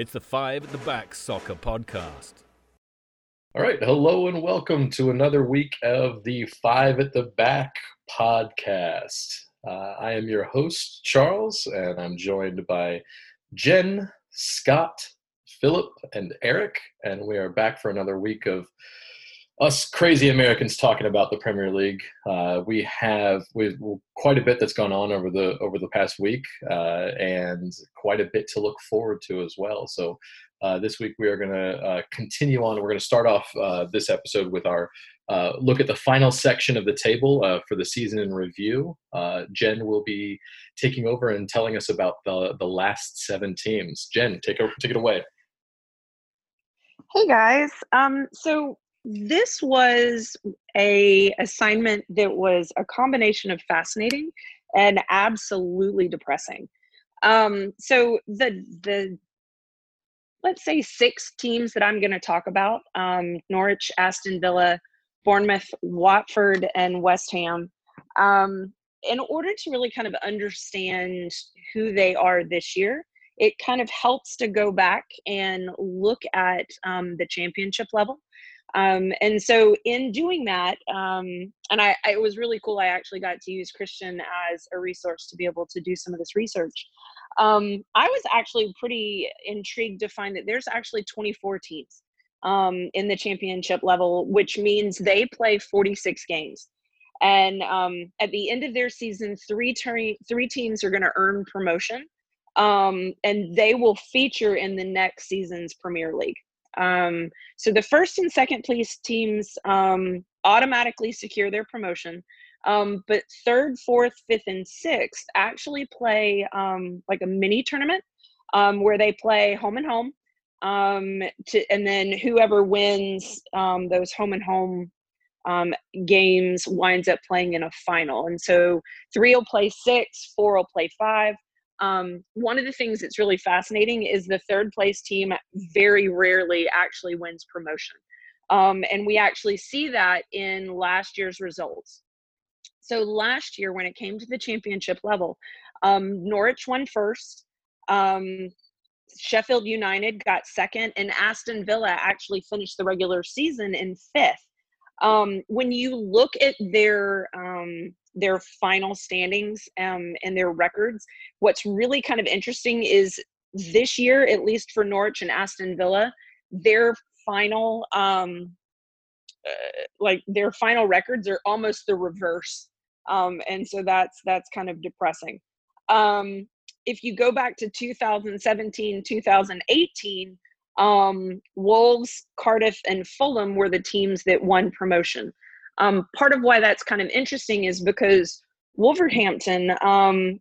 It's the Five at the Back Soccer Podcast. All right. Hello and welcome to another week of the Five at the Back podcast. Uh, I am your host, Charles, and I'm joined by Jen, Scott, Philip, and Eric. And we are back for another week of us crazy Americans talking about the Premier League. Uh, we have we've quite a bit that's gone on over the over the past week, uh, and quite a bit to look forward to as well. So uh, this week we are going to uh, continue on. We're going to start off uh, this episode with our uh, look at the final section of the table for the season in review. Jen will be taking over and telling us about the the last seven teams. Jen, take over, take it away. Hey guys. Um, so this was a assignment that was a combination of fascinating and absolutely depressing. Um, so the the let's say six teams that I'm going to talk about: um, Norwich, Aston Villa, Bournemouth, Watford, and West Ham. Um, in order to really kind of understand who they are this year, it kind of helps to go back and look at um, the championship level um, and so in doing that um, and I, I, it was really cool i actually got to use christian as a resource to be able to do some of this research. Um, i was actually pretty intrigued to find that there's actually 24 teams um, in the championship level which means they play 46 games. And um, at the end of their season three, ter- three teams are going to earn promotion um, and they will feature in the next season's premier league um, so the first and second place teams um, automatically secure their promotion. Um, but third, fourth, fifth, and sixth actually play um, like a mini tournament um, where they play home and home. Um, to, and then whoever wins um, those home and home um, games winds up playing in a final. And so three will play six, four will play five, um, one of the things that's really fascinating is the third place team very rarely actually wins promotion. Um, and we actually see that in last year's results. So last year, when it came to the championship level, um, Norwich won first. Um, Sheffield United got second, and Aston Villa actually finished the regular season in fifth. Um, when you look at their um, their final standings um, and their records. What's really kind of interesting is this year, at least for Norwich and Aston Villa, their final um, uh, like their final records are almost the reverse, um, and so that's that's kind of depressing. Um, if you go back to 2017, 2018. Um, Wolves, Cardiff, and Fulham were the teams that won promotion. Um, part of why that's kind of interesting is because Wolverhampton um,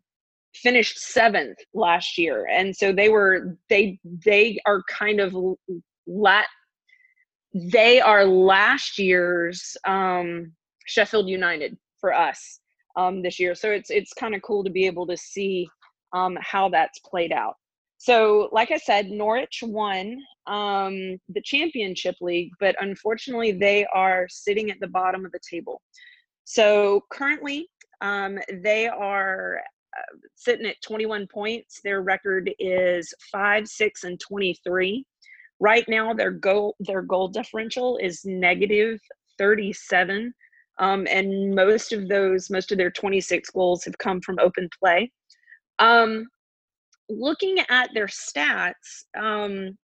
finished seventh last year, and so they were they they are kind of lat they are last year's um, Sheffield United for us um, this year. So it's it's kind of cool to be able to see um, how that's played out. So, like I said, Norwich won um, the championship league, but unfortunately, they are sitting at the bottom of the table. So, currently, um, they are uh, sitting at 21 points. Their record is 5, 6, and 23. Right now, their goal their goal differential is negative 37. Um, and most of those, most of their 26 goals have come from open play. Um, looking at their stats, um,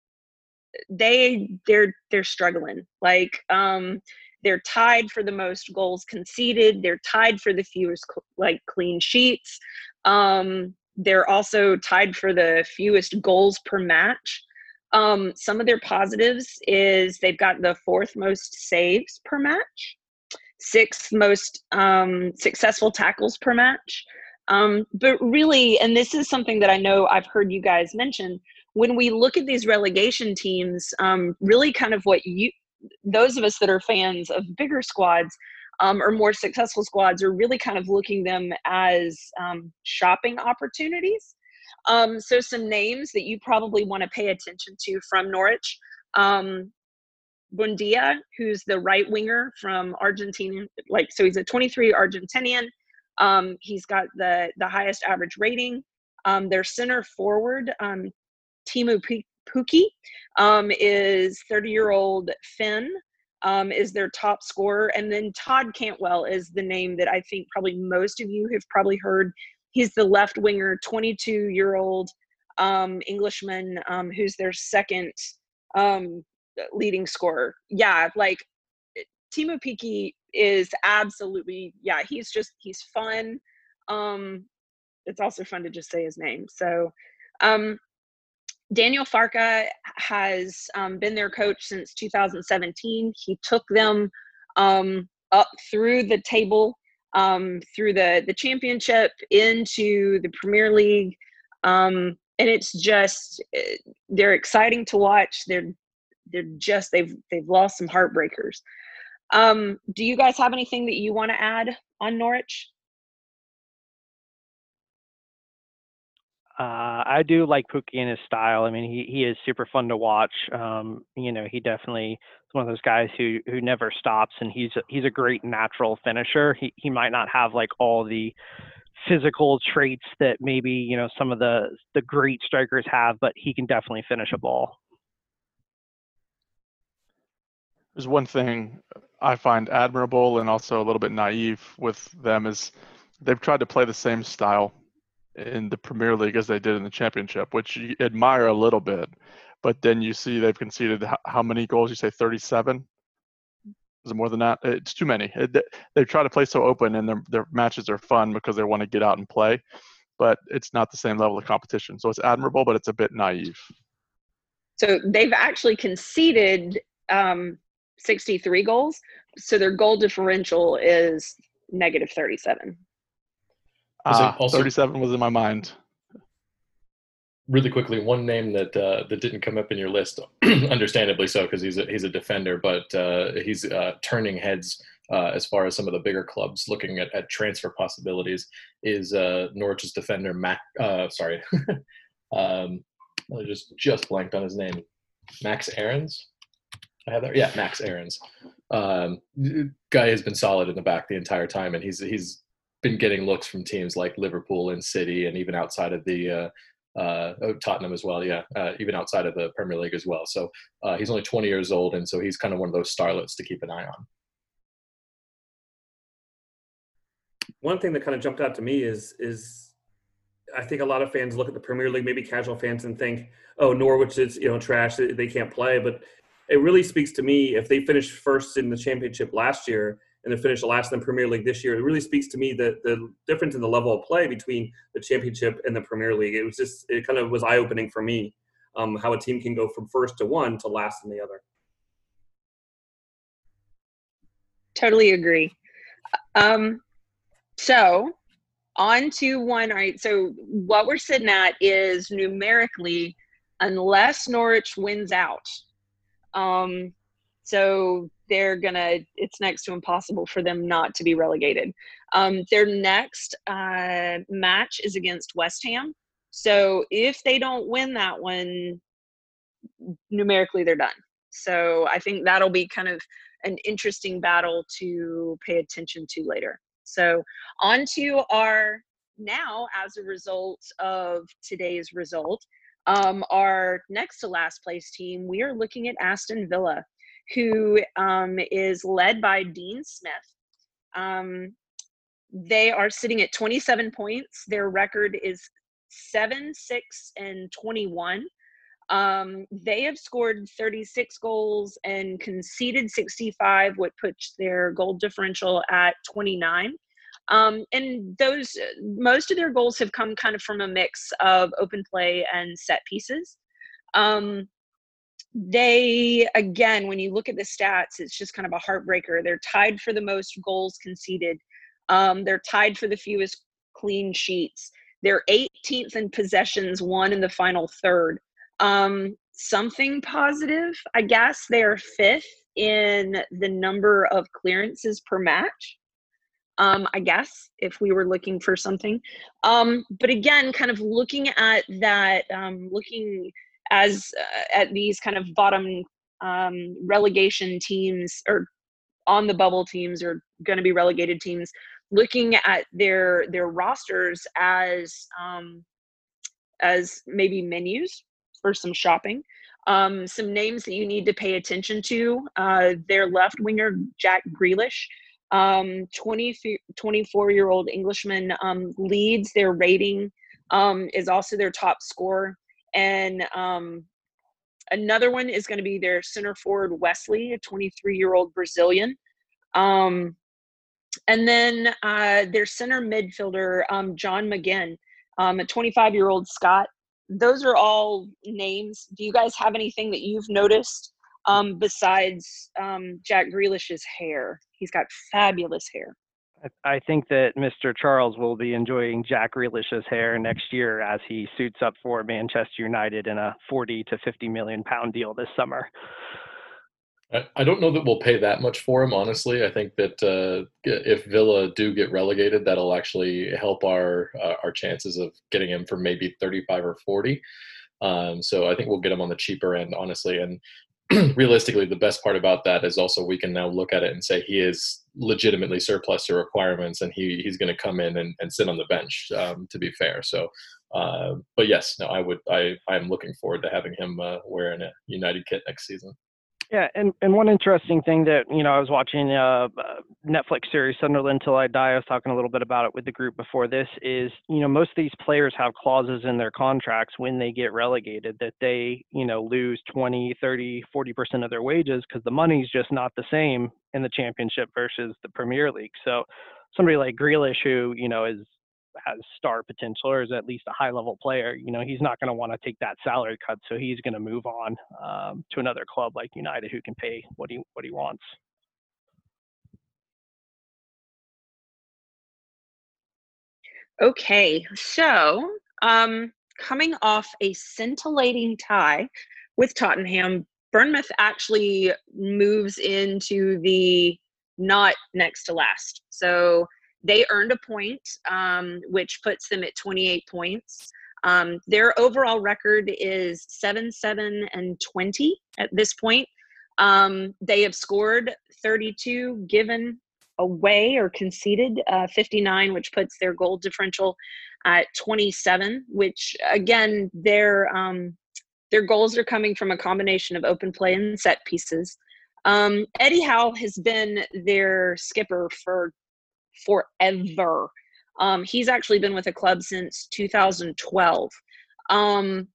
they they're they're struggling. Like um, they're tied for the most goals conceded. They're tied for the fewest like clean sheets. Um, they're also tied for the fewest goals per match. Um, some of their positives is they've got the fourth most saves per match, sixth most um, successful tackles per match. Um, but really, and this is something that I know I've heard you guys mention, when we look at these relegation teams, um, really kind of what you, those of us that are fans of bigger squads um, or more successful squads, are really kind of looking them as um, shopping opportunities. Um, so, some names that you probably want to pay attention to from Norwich. Um, Buendia, who's the right winger from Argentina, like so he's a 23 Argentinian. Um, he's got the the highest average rating. Um, their center forward, um, Teemu Pukki um, is 30 year old Finn um, is their top scorer. And then Todd Cantwell is the name that I think probably most of you have probably heard. He's the left winger, 22 year old um, Englishman um, who's their second um, leading scorer. Yeah, like Teemu Pukki is absolutely, yeah, he's just, he's fun. Um, it's also fun to just say his name. So, um, Daniel Farke has um, been their coach since 2017. He took them um, up through the table, um, through the the championship, into the Premier League, um, and it's just eh, they're exciting to watch. They're they're just they've they've lost some heartbreakers. Um, do you guys have anything that you want to add on Norwich? Uh, I do like Pukki in his style. I mean, he, he is super fun to watch. Um, you know, he definitely is one of those guys who who never stops, and he's a, he's a great natural finisher. He he might not have like all the physical traits that maybe you know some of the the great strikers have, but he can definitely finish a ball. There's one thing I find admirable and also a little bit naive with them is they've tried to play the same style in the Premier League as they did in the Championship, which you admire a little bit. But then you see they've conceded how many goals? You say 37? Is it more than that? It's too many. They try to play so open, and their their matches are fun because they want to get out and play. But it's not the same level of competition. So it's admirable, but it's a bit naive. So they've actually conceded um, 63 goals. So their goal differential is negative 37. Uh, also, 37 was in my mind. Really quickly, one name that uh, that didn't come up in your list, understandably so, because he's a, he's a defender, but uh, he's uh, turning heads uh, as far as some of the bigger clubs looking at, at transfer possibilities. Is uh, Norwich's defender Mac? sorry, um, I just just blanked on his name. Max Aarons. Yeah, Max Aarons. Um, guy has been solid in the back the entire time, and he's he's been getting looks from teams like Liverpool and City, and even outside of the uh, uh, oh, Tottenham as well. Yeah, uh, even outside of the Premier League as well. So uh, he's only 20 years old, and so he's kind of one of those starlets to keep an eye on. One thing that kind of jumped out to me is is I think a lot of fans look at the Premier League, maybe casual fans, and think, "Oh, Norwich is you know trash; they can't play." But it really speaks to me if they finished first in the Championship last year and then finished last in the Premier League this year. It really speaks to me that the difference in the level of play between the Championship and the Premier League. It was just it kind of was eye opening for me um, how a team can go from first to one to last in the other. Totally agree. Um, so on to one. All right. So what we're sitting at is numerically, unless Norwich wins out. Um, so they're gonna it's next to impossible for them not to be relegated. Um, their next uh, match is against west ham. So if they don't win that one numerically they're done. So i think that'll be kind of an interesting battle to pay attention to later. So on to our now as a result of today's result um, our next to last place team we are looking at aston villa who um, is led by Dean Smith. Um, they are sitting at 27 points. Their record is 7, 6, and 21. Um, they have scored 36 goals and conceded 65, what puts their goal differential at 29. Um, and those, most of their goals have come kind of from a mix of open play and set pieces. Um, they again when you look at the stats it's just kind of a heartbreaker. They're tied for the most goals conceded. Um, they're tied for the fewest clean sheets. They're 18th in possessions one in the final third. Um, something positive i guess they are fifth in the number of clearances per match um, i guess if we were looking for something um, but again kind of looking at that um, looking as uh, at these kind of bottom um, relegation teams or on the bubble teams or going to be relegated teams looking at their their rosters as um, as maybe menus or some shopping. Um, some names that you need to pay attention to uh, their left winger, Jack Grealish. Um, 20, 24 year old Englishman um, leads their rating, um, is also their top scorer. And um, another one is going to be their center forward, Wesley, a 23 year old Brazilian. Um, and then uh, their center midfielder, um, John McGinn, um, a 25 year old Scot. Those are all names. Do you guys have anything that you've noticed um, besides um, Jack Grealish's hair? He's got fabulous hair. I think that Mr. Charles will be enjoying Jack Grealish's hair next year as he suits up for Manchester United in a 40 to 50 million pound deal this summer. I don't know that we'll pay that much for him, honestly. I think that uh, if Villa do get relegated, that'll actually help our uh, our chances of getting him for maybe 35 or 40. Um, so I think we'll get him on the cheaper end, honestly. And realistically, the best part about that is also we can now look at it and say he is legitimately surplus to requirements, and he he's going to come in and, and sit on the bench. Um, to be fair, so. Uh, but yes, no, I would. I I'm looking forward to having him uh, wearing a United kit next season. Yeah, and, and one interesting thing that you know I was watching a, a Netflix series Sunderland Till I Die. I was talking a little bit about it with the group before this. Is you know most of these players have clauses in their contracts when they get relegated that they you know lose 20, 30, 40 percent of their wages because the money's just not the same in the Championship versus the Premier League. So somebody like Grealish, who you know is has star potential or is at least a high level player, you know, he's not going to want to take that salary cut. So he's going to move on um, to another club like United who can pay what he what he wants. Okay, so um, coming off a scintillating tie with Tottenham, Bournemouth actually moves into the not next to last. So they earned a point, um, which puts them at 28 points. Um, their overall record is 7 7 and 20 at this point. Um, they have scored 32, given away or conceded uh, 59, which puts their goal differential at 27, which again, their, um, their goals are coming from a combination of open play and set pieces. Um, Eddie Howe has been their skipper for forever. Um, he's actually been with the club since 2012. Um,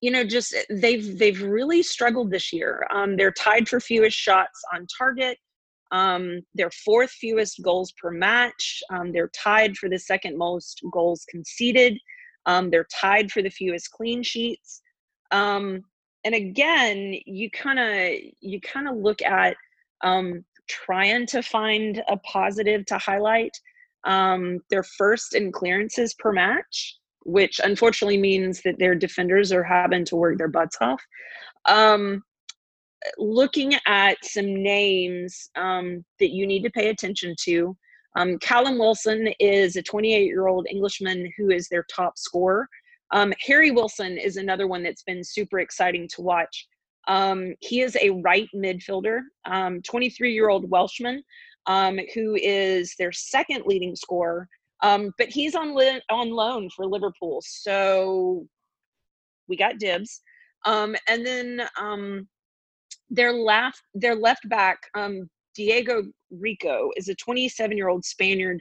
you know, just they've they've really struggled this year. Um, they're tied for fewest shots on target. Um, they're fourth fewest goals per match. Um, they're tied for the second most goals conceded. Um, they're tied for the fewest clean sheets. Um, and again, you kind of you kind of look at um, trying to find a positive to highlight. Um, they're first in clearances per match, which unfortunately means that their defenders are having to work their butts off. Um, looking at some names um, that you need to pay attention to. Um, Callum Wilson is a 28 year old Englishman who is their top scorer. Um, Harry Wilson is another one that's been super exciting to watch. Um, he is a right midfielder, 23 um, year old Welshman, um, who is their second leading scorer. Um, but he's on li- on loan for Liverpool, so we got dibs. Um, and then um, their left their left back, Diego Rico, is a 27 year old Spaniard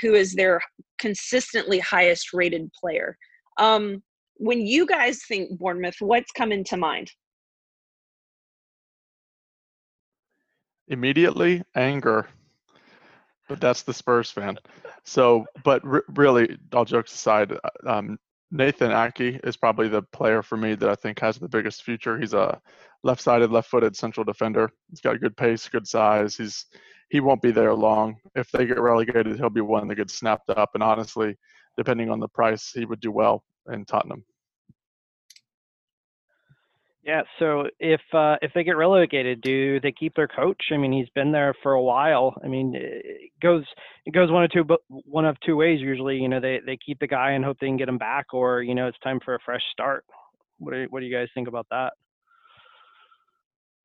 who is their consistently highest rated player. when you guys think Bournemouth, what's coming to mind? Immediately anger. But that's the spurs fan. So but really all jokes aside uh, um, nathan Ake is probably the player for me that i think has the biggest future. He's a left-sided left-footed central defender. He's got a good pace good size. He's he won't be there long. If they get relegated he'll be one that gets snapped up. And honestly depending on the price he would do well in tottenham yeah. So if uh, if they get relegated, do they keep their coach? I mean, he's been there for a while. I mean, it goes it goes one of two one of two ways usually. You know, they they keep the guy and hope they can get him back, or you know, it's time for a fresh start. What do what do you guys think about that?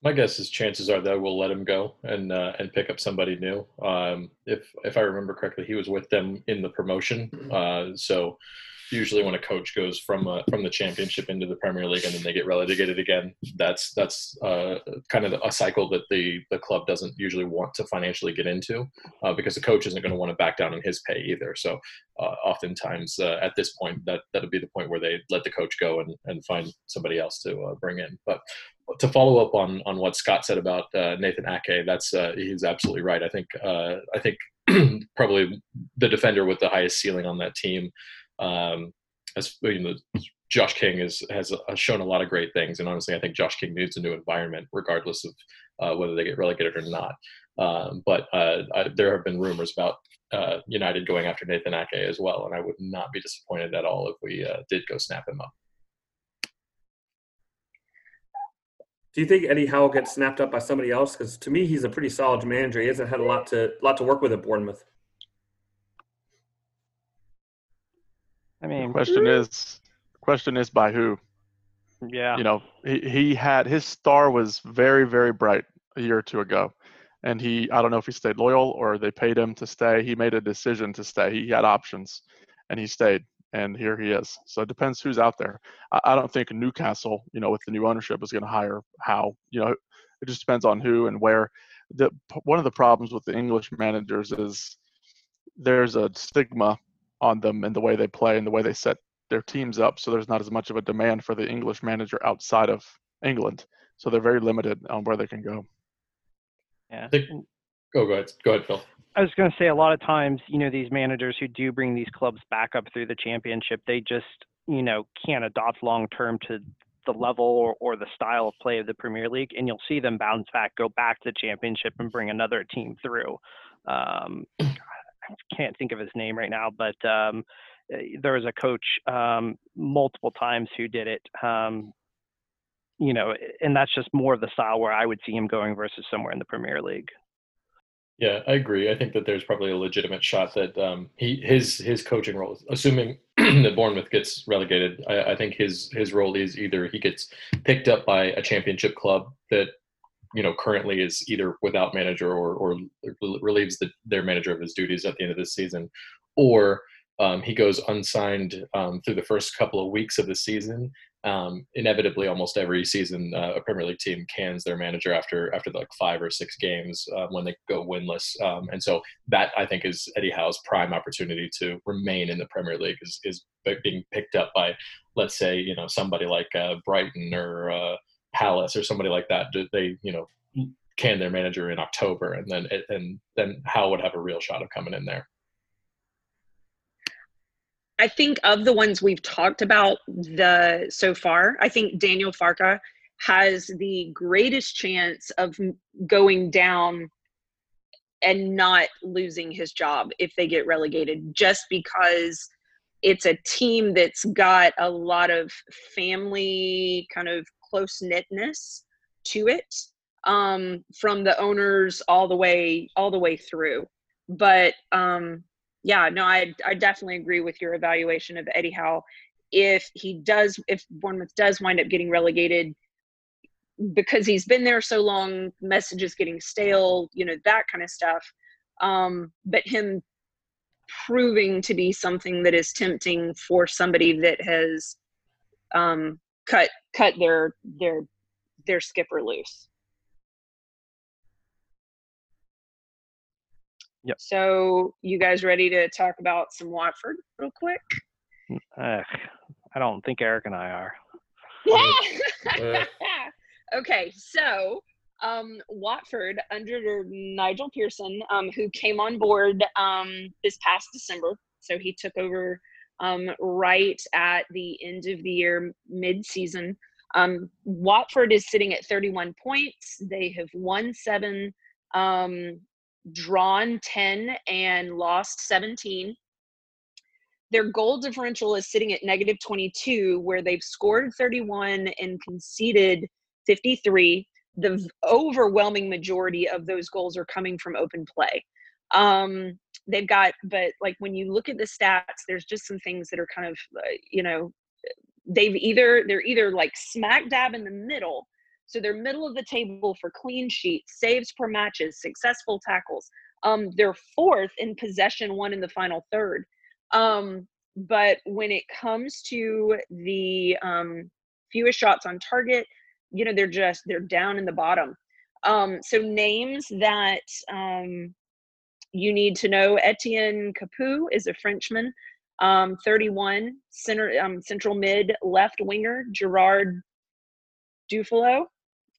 My guess is chances are that we'll let him go and uh, and pick up somebody new. Um, if if I remember correctly, he was with them in the promotion, uh, so usually when a coach goes from uh, from the championship into the Premier League and then they get relegated again, that's that's uh, kind of a cycle that the the club doesn't usually want to financially get into uh, because the coach isn't going to want to back down on his pay either. So uh, oftentimes uh, at this point, that that'll be the point where they let the coach go and, and find somebody else to uh, bring in. But to follow up on on what Scott said about Nathan Ake, that's he's absolutely right. I think I think probably the defender with the highest ceiling on that team. Um, as you know, Josh King is, has shown a lot of great things, and honestly, I think Josh King needs a new environment, regardless of uh, whether they get relegated or not. Um, but uh, I, there have been rumors about uh, United going after Nathan Ake as well, and I would not be disappointed at all if we uh, did go snap him up. Do you think Eddie Howe gets snapped up by somebody else? Because to me, he's a pretty solid manager. He hasn't had a lot to lot to work with at Bournemouth. I mean, the question is, question is by who? Yeah. You know, he, he had his star was very very bright a year or two ago, and he I don't know if he stayed loyal or they paid him to stay. He made a decision to stay. He had options, and he stayed and here he is. So it depends who's out there. I, I don't think Newcastle, you know, with the new ownership, is going to hire Howe, You know, it just depends on who and where. The one of the problems with the English managers is there's a stigma on them and the way they play and the way they set their teams up. So there's not as much of a demand for the English manager outside of England. So they're very limited on where they can go. Yeah. oh, go ahead. Go ahead, Phil. I was going to say a lot of times, you know, these managers who do bring these clubs back up through the championship, they just, you know, can't adopt long term to the level or, or the style of play of the Premier League, and you'll see them bounce back, go back to the championship, and bring another team through. Um, I can't think of his name right now, but um, there was a coach um, multiple times who did it. Um, you know, and that's just more of the style where I would see him going versus somewhere in the Premier League. Yeah, I agree. I think that there's probably a legitimate shot that um, he his his coaching role, assuming that Bournemouth gets relegated, I, I, think his his role is either he gets picked up by a championship club that you know currently is either without manager or or relieves the, their manager of his duties at the end of this season, or um, he goes unsigned um, through the first couple of weeks of the season. Um, inevitably almost every season uh, a Premier League team cans their manager after after like five or six games uh, when they go winless, um, and so that I think is Eddie Howe's prime opportunity to remain in the Premier League is is being picked up by let's say you know somebody like uh, Brighton or uh, Palace or somebody like that. Did they you know can their manager in October, and then and then Howe would have a real shot of coming in there. I think of the ones we've talked about the so far, I think Daniel Farke has the greatest chance of going down and not losing his job if they get relegated just because it's a team that's got a lot of family kind of close knitness to it um, from the owners all the way all the way through but um, yeah, no, I I definitely agree with your evaluation of Eddie Howe. If he does, if Bournemouth does wind up getting relegated, because he's been there so long, messages getting stale, you know, that kind of stuff. Um, but him proving to be something that is tempting for somebody that has um, cut cut their their their skipper loose. Yep. So, you guys ready to talk about some Watford real quick? Uh, I don't think Eric and I are. Yeah. okay, so um, Watford under Nigel Pearson, um, who came on board um, this past December. So he took over um, right at the end of the year, mid season. Um, Watford is sitting at 31 points. They have won seven. Um, drawn 10 and lost 17. Their goal differential is sitting at negative 22, where they've scored 31 and conceded 53. The overwhelming majority of those goals are coming from open play. Um, they've got, but like when you look at the stats, there's just some things that are kind of, uh, you know, they've either, they're either like smack dab in the middle so they're middle of the table for clean sheets, saves per matches, successful tackles. Um, they're fourth in possession, one in the final third. Um, but when it comes to the um, fewest shots on target, you know, they're just they're down in the bottom. Um, so names that um, you need to know: Etienne Capoue is a Frenchman, um, 31, center um, central mid left winger. Gerard Deulofeu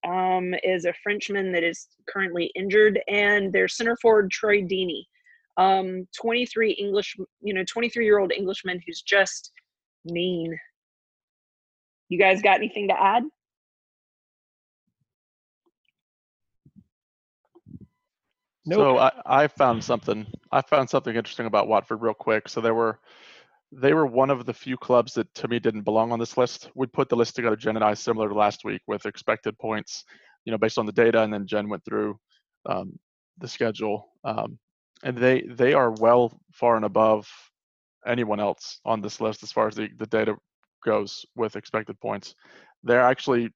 um, is a Frenchman that is currently injured, and their center forward Troy Deeney, um, 23 English, you know, 23 year old Englishman who's just mean. You guys got anything to add? Nope. So I, I found something. I found something interesting about Watford real quick. So there were, they were one of the few clubs that to me didn't belong on this list. We put the list together, Jen and I, similar to last week with expected points, you know, based on the data, and then Jen went through um, the schedule, um, and they they are well far and above anyone else on this list as far as the, the data goes with expected points. They're actually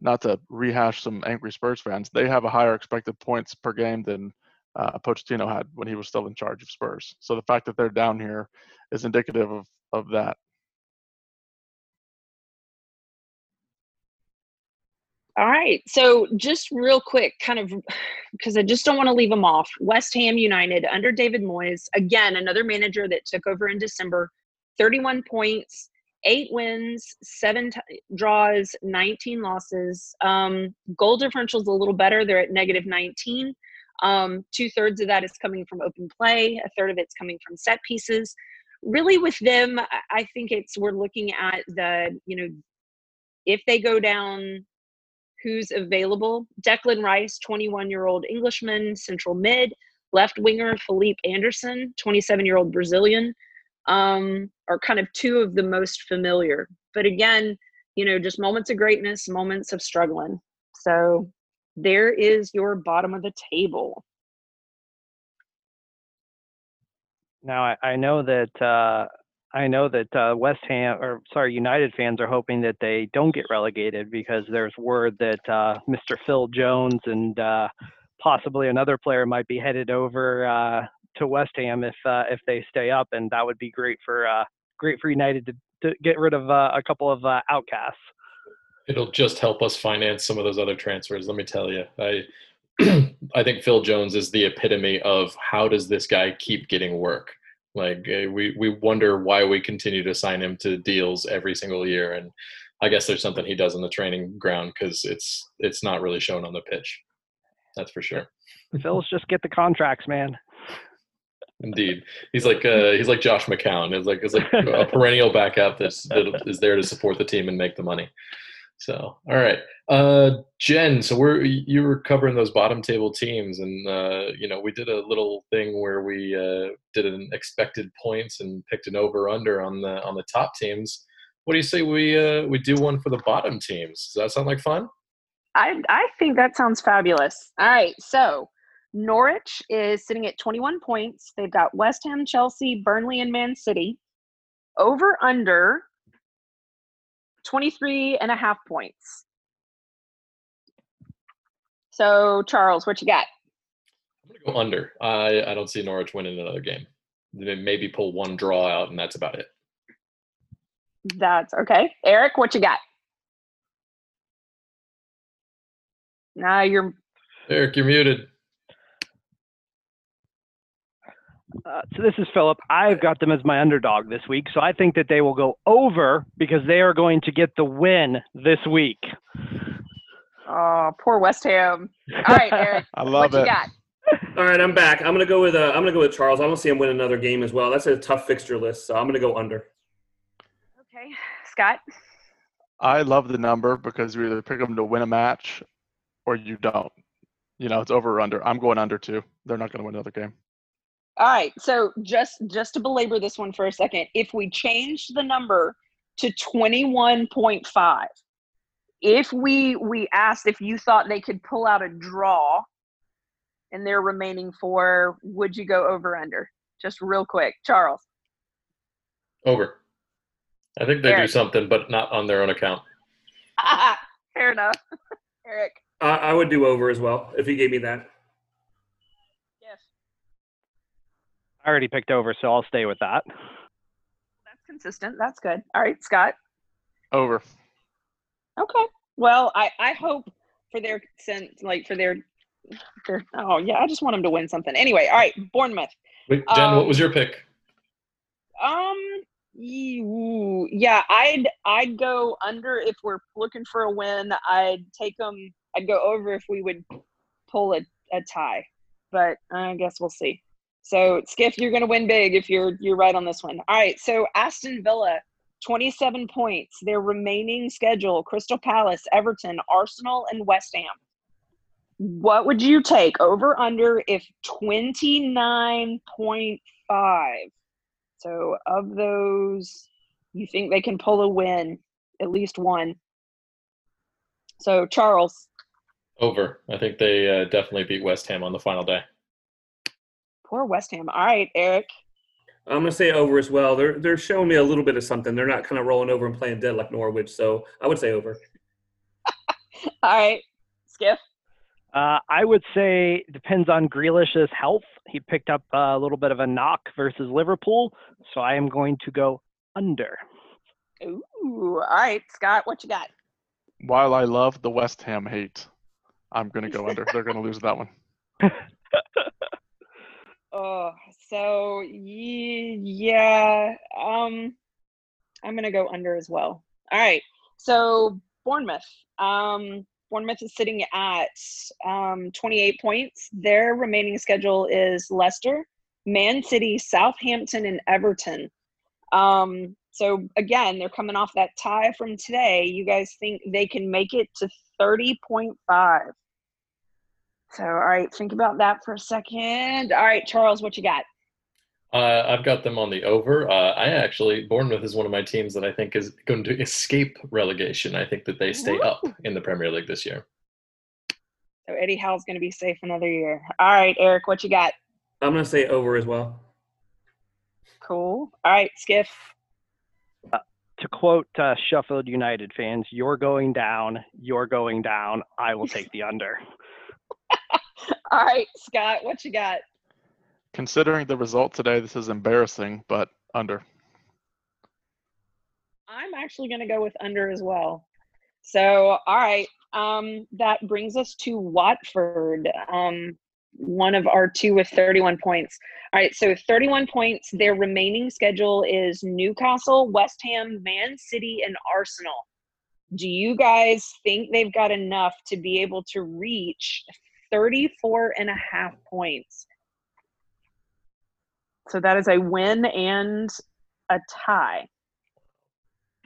not to rehash some angry Spurs fans. They have a higher expected points per game than uh, Pochettino had when he was still in charge of Spurs. So the fact that they're down here is indicative of of that. All right. So just real quick, kind of because I just don't want to leave them off. West Ham United under David Moyes, again, another manager that took over in December, 31 points, eight wins, seven t- draws, 19 losses. Um, goal differential is a little better. They're at negative 19. Um, Two thirds of that is coming from open play, a third of it's coming from set pieces. Really, with them, I- think it's we're looking at the, you know, if they go down who's available. Declan Rice, 21 year old Englishman, central mid. Left winger Felipe Anderson, 27 year old Brazilian, um, are kind of two of the most familiar. But again, you know, just moments of greatness, moments of struggling. So there is your bottom of the table. Now I, I know that uh, I know that uh, West Ham or sorry United fans are hoping that they don't get relegated because there's word that uh, Mr. Phil Jones and uh, possibly another player might be headed over uh, to West Ham if uh, if they stay up, and that would be great for great for United to, to get rid of a couple of outcasts. It'll just help us finance some of those other transfers. Let me tell you, I I think Phil Jones is the epitome of how does this guy keep getting work. Like uh, we we wonder why we continue to sign him to deals every single year, and I guess there's something he does on the training ground because it's it's not really shown on the pitch. That's for sure. Phil's just get the contracts, man. Indeed, he's like uh, he's like Josh McCown. It's like it's like a perennial backup that's that is there to support the team and make the money. So, all right, uh, Jen. So we're you were covering those bottom table teams, and uh, you know we did a little thing where we uh, did an expected points and picked an over under on the on the top teams. What do you say we uh, we do one for the bottom teams? Does that sound like fun? I, I think that sounds fabulous. All right. So Norwich is sitting at 21 points. They've got West Ham, Chelsea, Burnley, and Man City. Over under 23 and a half points. So, Charles, what you got? I'm gonna go under. I I don't see Norwich winning another game. Maybe pull one draw out, and that's about it. That's okay. Eric, what you got? Now you're Eric, you're muted. Uh, so this is Philip. I've got them as my underdog this week, so I think that they will go over because they are going to get the win this week. oh poor West Ham. All right, Eric. I what love you it. got? All right, I'm back. I'm gonna go with uh, I'm gonna go with Charles. I don't see him win another game as well. That's a tough fixture list, so I'm gonna go under. Okay, Scott. I love the number because you either pick them to win a match or you don't. You know, it's over or under. I'm going under too. They're not going to win another game. All right. So just just to belabor this one for a second, if we change the number to 21.5, if we we asked if you thought they could pull out a draw in their remaining four, would you go over under? Just real quick, Charles. Over. I think they do something, but not on their own account. Fair enough. Eric. I, I would do over as well if he gave me that. I already picked over, so I'll stay with that. That's consistent. That's good. All right, Scott. Over. Okay. Well, I I hope for their sense, like for their their. Oh yeah, I just want them to win something. Anyway, all right, Bournemouth. Wait, Jen, what was Um, your pick? Um. Yeah, I'd I'd go under if we're looking for a win. I'd take them. I'd go over if we would pull a, a tie, but I guess we'll see. So Skiff, you're gonna win big if you're you're right on this one. All right. So Aston Villa, 27 points. Their remaining schedule: Crystal Palace, Everton, Arsenal, and West Ham. What would you take over under if 29.5? So, of those, you think they can pull a win, at least one. So, Charles, Over. I think they uh, definitely beat West Ham on the final day. Poor West Ham. All right, Eric. I'm gonna say over as well. They're they're showing me a little bit of something. They're not kind of rolling over and playing dead like Norwich. So I would say over. All right, Skiff. Uh, I would say depends on Grealish's health. He picked up a little bit of a knock versus Liverpool, so I am going to go under. Ooh, all right, Scott. What you got? While I love the West Ham hate, I'm gonna go under. They're gonna lose that one. Oh, so yeah, um, I'm gonna go under as well. All right, so Bournemouth, um, Bournemouth is sitting at um 28 points. Their remaining schedule is Leicester, Man City, Southampton, and Everton. Um, so again, they're coming off that tie from today. You guys think they can make it to 30.5? So, all right, think about that for a second. All right, Charles, what you got? Uh, I've got them on the over. Uh, I actually, Bournemouth is one of my teams that I think is going to escape relegation. I think that they stay up in the Premier League this year. So Eddie Howe's going to be safe another year. All right, Eric, what you got? I'm gonna say over as well. Cool. All right, Skiff. To quote uh, Sheffield United fans, "You're going down. You're going down. I will take the under." All right, Scott, what you got? Considering the result today, this is embarrassing, but under. I'm actually going to go with under as well. So, all right, um, that brings us to Watford, um, one of our two with 31 points. All right, so 31 points. Their remaining schedule is Newcastle, West Ham, Man City, and Arsenal. Do you guys think they've got enough to be able to reach 34 and a half points? So that is a win and a tie.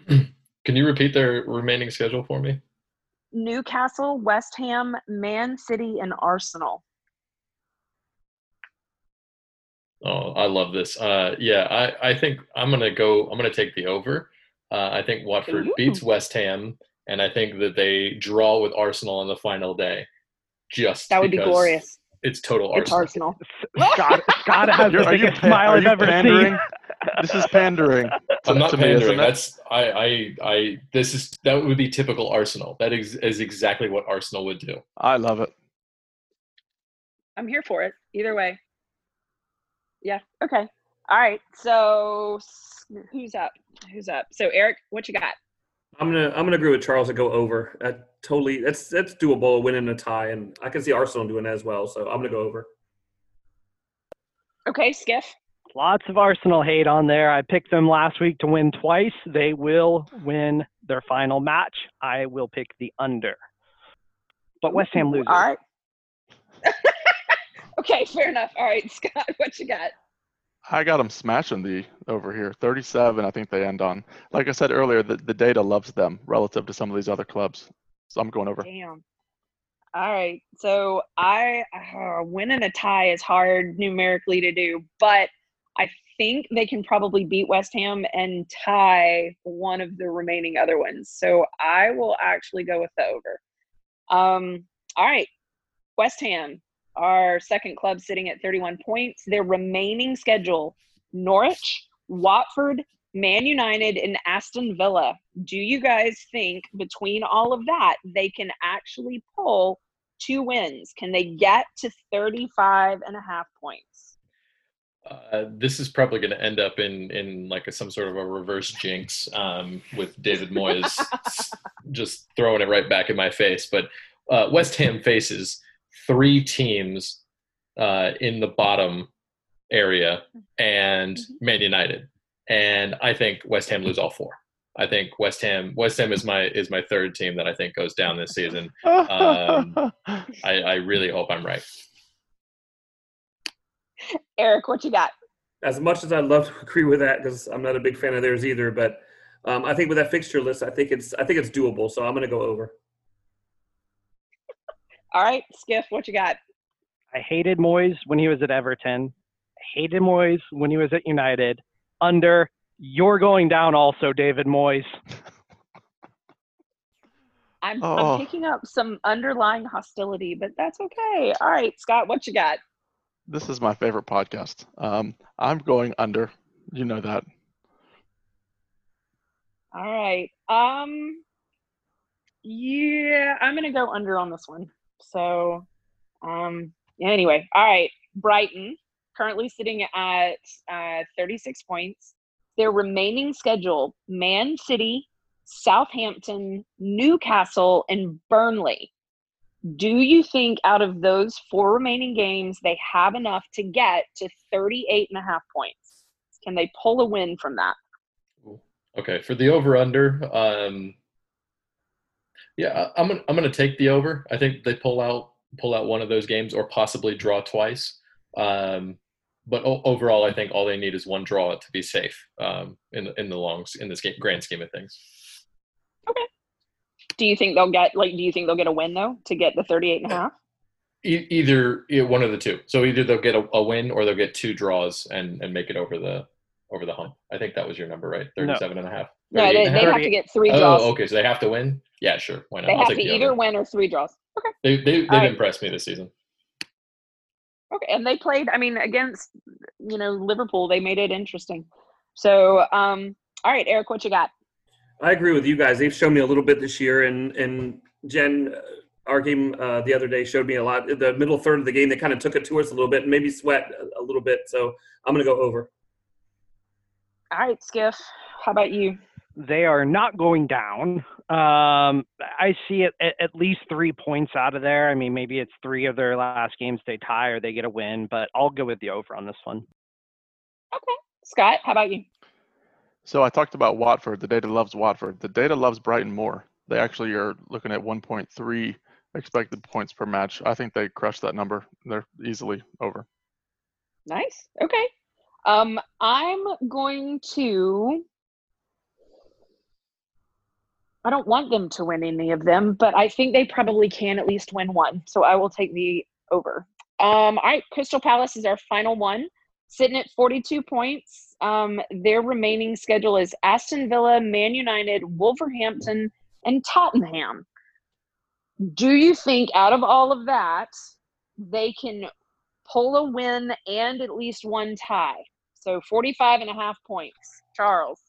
Can you repeat their remaining schedule for me? Newcastle, West Ham, Man City, and Arsenal. Oh, I love this. Uh, yeah, I, I think I'm gonna go. I'm gonna take the over. Uh, I think Watford Ooh. beats West Ham, and I think that they draw with Arsenal on the final day. Just That would be glorious. It's total It's Arsenal. Arsenal. Scott, Scott has the You're- you biggest smile are I've ever pandering? seen. This is pandering. to- I'm not to me, pandering. it? That's I, I I this is that would be typical Arsenal. That is, is exactly what Arsenal would do. I love it. I'm here for it. Either way. Yeah. Okay. All right. So who's up? Who's up? So Eric, what you got? I'm gonna I'm gonna agree with Charles to go over. That totally that's that's doable, a win and a tie, and I can see Arsenal doing that as well. So I'm gonna go over. Okay, Skiff. Lots of Arsenal hate on there. I picked them last week to win twice. They will win their final match. I will pick the under. But West Ham Ooh, loses. All right. okay, fair enough. All right, Scott, what you got? I got them smashing the over here. 37, I think they end on. Like I said earlier, the, the data loves them relative to some of these other clubs. So I'm going over. Damn. All right. So I uh, winning a tie is hard numerically to do, but I think they can probably beat West Ham and tie one of the remaining other ones. So I will actually go with the over. Um, all right. West Ham, our second club sitting at 31 points. Their remaining schedule Norwich, Watford, Man United, and Aston Villa. Do you guys think between all of that, they can actually pull two wins? Can they get to 35 and a half points? Uh, this is probably going to end up in in like a, some sort of a reverse jinx um, with David Moyes just throwing it right back in my face. But uh, West Ham faces three teams uh, in the bottom area and Man United, and I think West Ham lose all four. I think West Ham West Ham is my is my third team that I think goes down this season. Um, I, I really hope I'm right. Eric, what you got? As much as I'd love to agree with that, because I'm not a big fan of theirs either, but um, I think with that fixture list, I think it's I think it's doable. So I'm going to go over. All right, Skiff, what you got? I hated Moyes when he was at Everton. I hated Moyes when he was at United. Under, you're going down also, David Moyes. I'm, Oh. I'm picking up some underlying hostility, but that's okay. All right, Scott, what you got? This is my favorite podcast. Um, I'm going under. You know that. All right. Um yeah, I'm gonna go under on this one. So um anyway, all right. Brighton currently sitting at uh 36 points. Their remaining schedule, Man City, Southampton, Newcastle, and Burnley. Do you think out of those four remaining games they have enough to get to 38 and a half points? Can they pull a win from that? Okay, for the over under, um, yeah, I'm gonna I'm gonna take the over. I think they pull out pull out one of those games or possibly draw twice. Um, but o- overall, I think all they need is one draw to be safe um, in the- in the long in this game, grand scheme of things. Okay. Do you think they'll get like? Do you think they'll get a win though to get the 38 and a half? E- either one of the two. So either they'll get a, a win or they'll get two draws and and make it over the over the hump. I think that was your number, right? No. 37 and a half. No, they, they have to get three draws. Oh, okay. So they have to win. Yeah, sure. Why not? They I'll have to the either over. win or three draws. Okay. They they they've All right. impressed me this season. Okay. And they played, I mean, against, you know, Liverpool, they made it interesting. So, um, all right, Eric, what you got? I agree with you guys. They've shown me a little bit this year, and and Jen, uh, our game uh, the other day showed me a lot. The middle third of the game, they kind of took it to us a little bit, and maybe sweat a, a little bit. So I'm going to go over. All right, Skiff, how about you? They are not going down. Um, I see it at, at least three points out of there. I mean, maybe it's three of their last games they tie or they get a win, but I'll go with the over on this one. Okay. Scott, how about you? So I talked about Watford. The data loves Watford. The data loves Brighton more. They actually are looking at 1.3 expected points per match. I think they crushed that number. They're easily over. Nice. Okay. Um, I'm going to. I don't want them to win any of them, but I think they probably can at least win one. So I will take the over. Um, all right, Crystal Palace is our final one, sitting at 42 points. Um, their remaining schedule is Aston Villa, Man United, Wolverhampton, and Tottenham. Do you think out of all of that, they can pull a win and at least one tie? So 45 and a half points. Charles.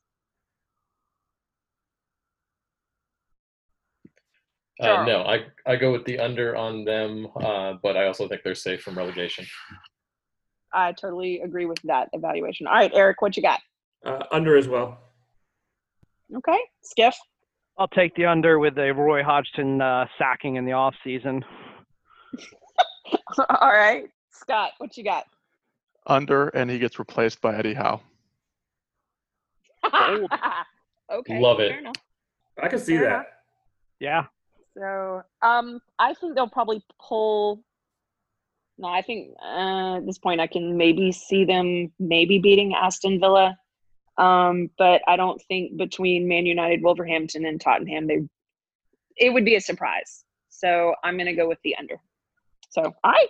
Uh, no, I I go with the under on them, uh, but I also think they're safe from relegation. I totally agree with that evaluation. All right, Eric, what you got? Uh, under as well. Okay, Skiff. I'll take the under with a Roy Hodgson uh, sacking in the off season. All right, Scott, what you got? Under, and he gets replaced by Eddie Howe. Bold. okay, Love it. enough. I can see Fair that. enough. Yeah, So, um, I think they'll probably pull. No, I think uh, at this point I can maybe see them maybe beating Aston Villa, um, but I don't think between Man United, Wolverhampton, and Tottenham they it would be a surprise. So I'm going to go with the under. So all right.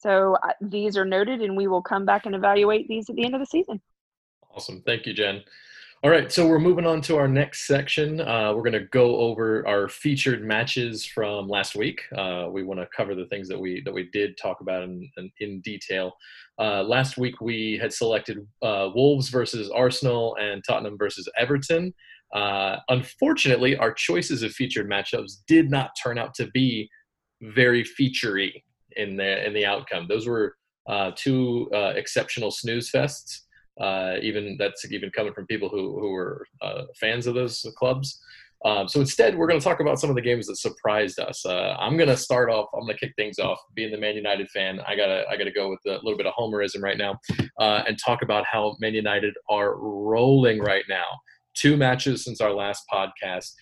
So uh, these are noted, and we will come back and evaluate these at the end of the season. Awesome. Thank you, Jen. All right, so we're moving on to our next section. Uh, we're going to go over our featured matches from last week. Uh, we want to cover the things that we that we did talk about in, in, in detail. Uh, last week we had selected uh, Wolves versus Arsenal and Tottenham versus Everton. Uh, unfortunately, our choices of featured matchups did not turn out to be very featurey in the in the outcome. Those were uh, two uh, exceptional snooze fests. Uh, even that's even coming from people who who were uh, fans of those clubs. Um, so instead, we're going to talk about some of the games that surprised us. Uh, I'm going to start off. I'm going to kick things off. Being the Man United fan, I gotta I gotta go with a little bit of homerism right now, uh, and talk about how Man United are rolling right now. Two matches since our last podcast.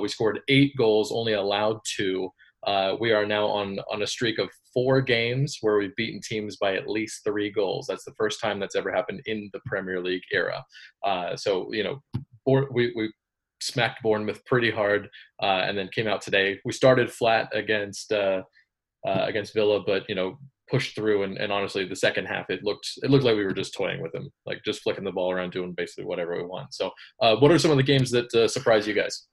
We scored eight goals, only allowed two. Uh, we are now on on a streak of four games where we've beaten teams by at least three goals. That's the first time that's ever happened in the Premier League era. Uh, so you know, we we smacked Bournemouth pretty hard, uh, and then came out today. We started flat against uh, uh, against Villa, but you know pushed through. And, and honestly, the second half it looked it looked like we were just toying with them, like just flicking the ball around, doing basically whatever we want. So, uh, what are some of the games that surprise you guys?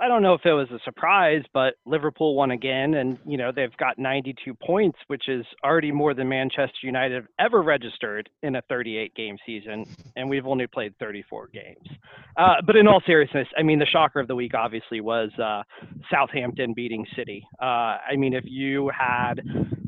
I don't know if it was a surprise, but Liverpool won again, and you know they've got 92 points, which is already more than Manchester United have ever registered in a 38 game season, and we've only played 34 games. Uh, but in all seriousness, I mean the shocker of the week obviously was uh, Southampton beating City. Uh, I mean if you had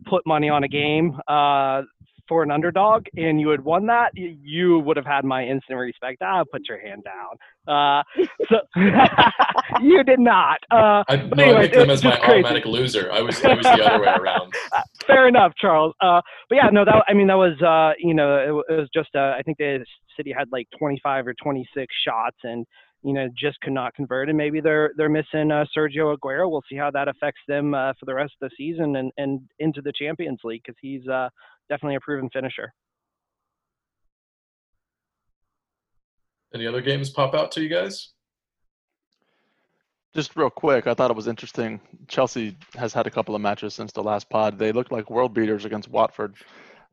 put money on a game uh, for an underdog and you had won that, you would have had my instant respect. Ah, put your hand down. Uh, so you did not. Uh, I, no, anyways, I picked them as my crazy. automatic loser. I was, I was the other way around. Fair enough, Charles. Uh, but yeah, no, that I mean that was uh, you know it, it was just uh, I think the city had like 25 or 26 shots and you know just could not convert and maybe they're they're missing uh, Sergio Aguero. We'll see how that affects them uh, for the rest of the season and and into the Champions League because he's uh, definitely a proven finisher. Any other games pop out to you guys? Just real quick, I thought it was interesting. Chelsea has had a couple of matches since the last pod. They looked like world beaters against Watford,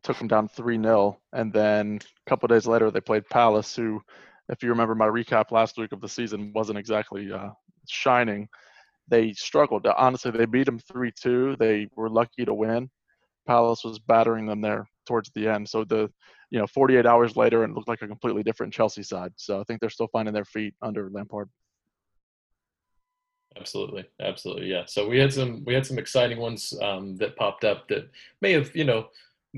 took them down 3 0. And then a couple days later, they played Palace, who, if you remember my recap last week of the season, wasn't exactly uh, shining. They struggled. Honestly, they beat them 3 2. They were lucky to win. Palace was battering them there towards the end. So the you know 48 hours later, and it looked like a completely different Chelsea side. So I think they're still finding their feet under Lampard. Absolutely, absolutely, yeah. So we had some we had some exciting ones um, that popped up that may have you know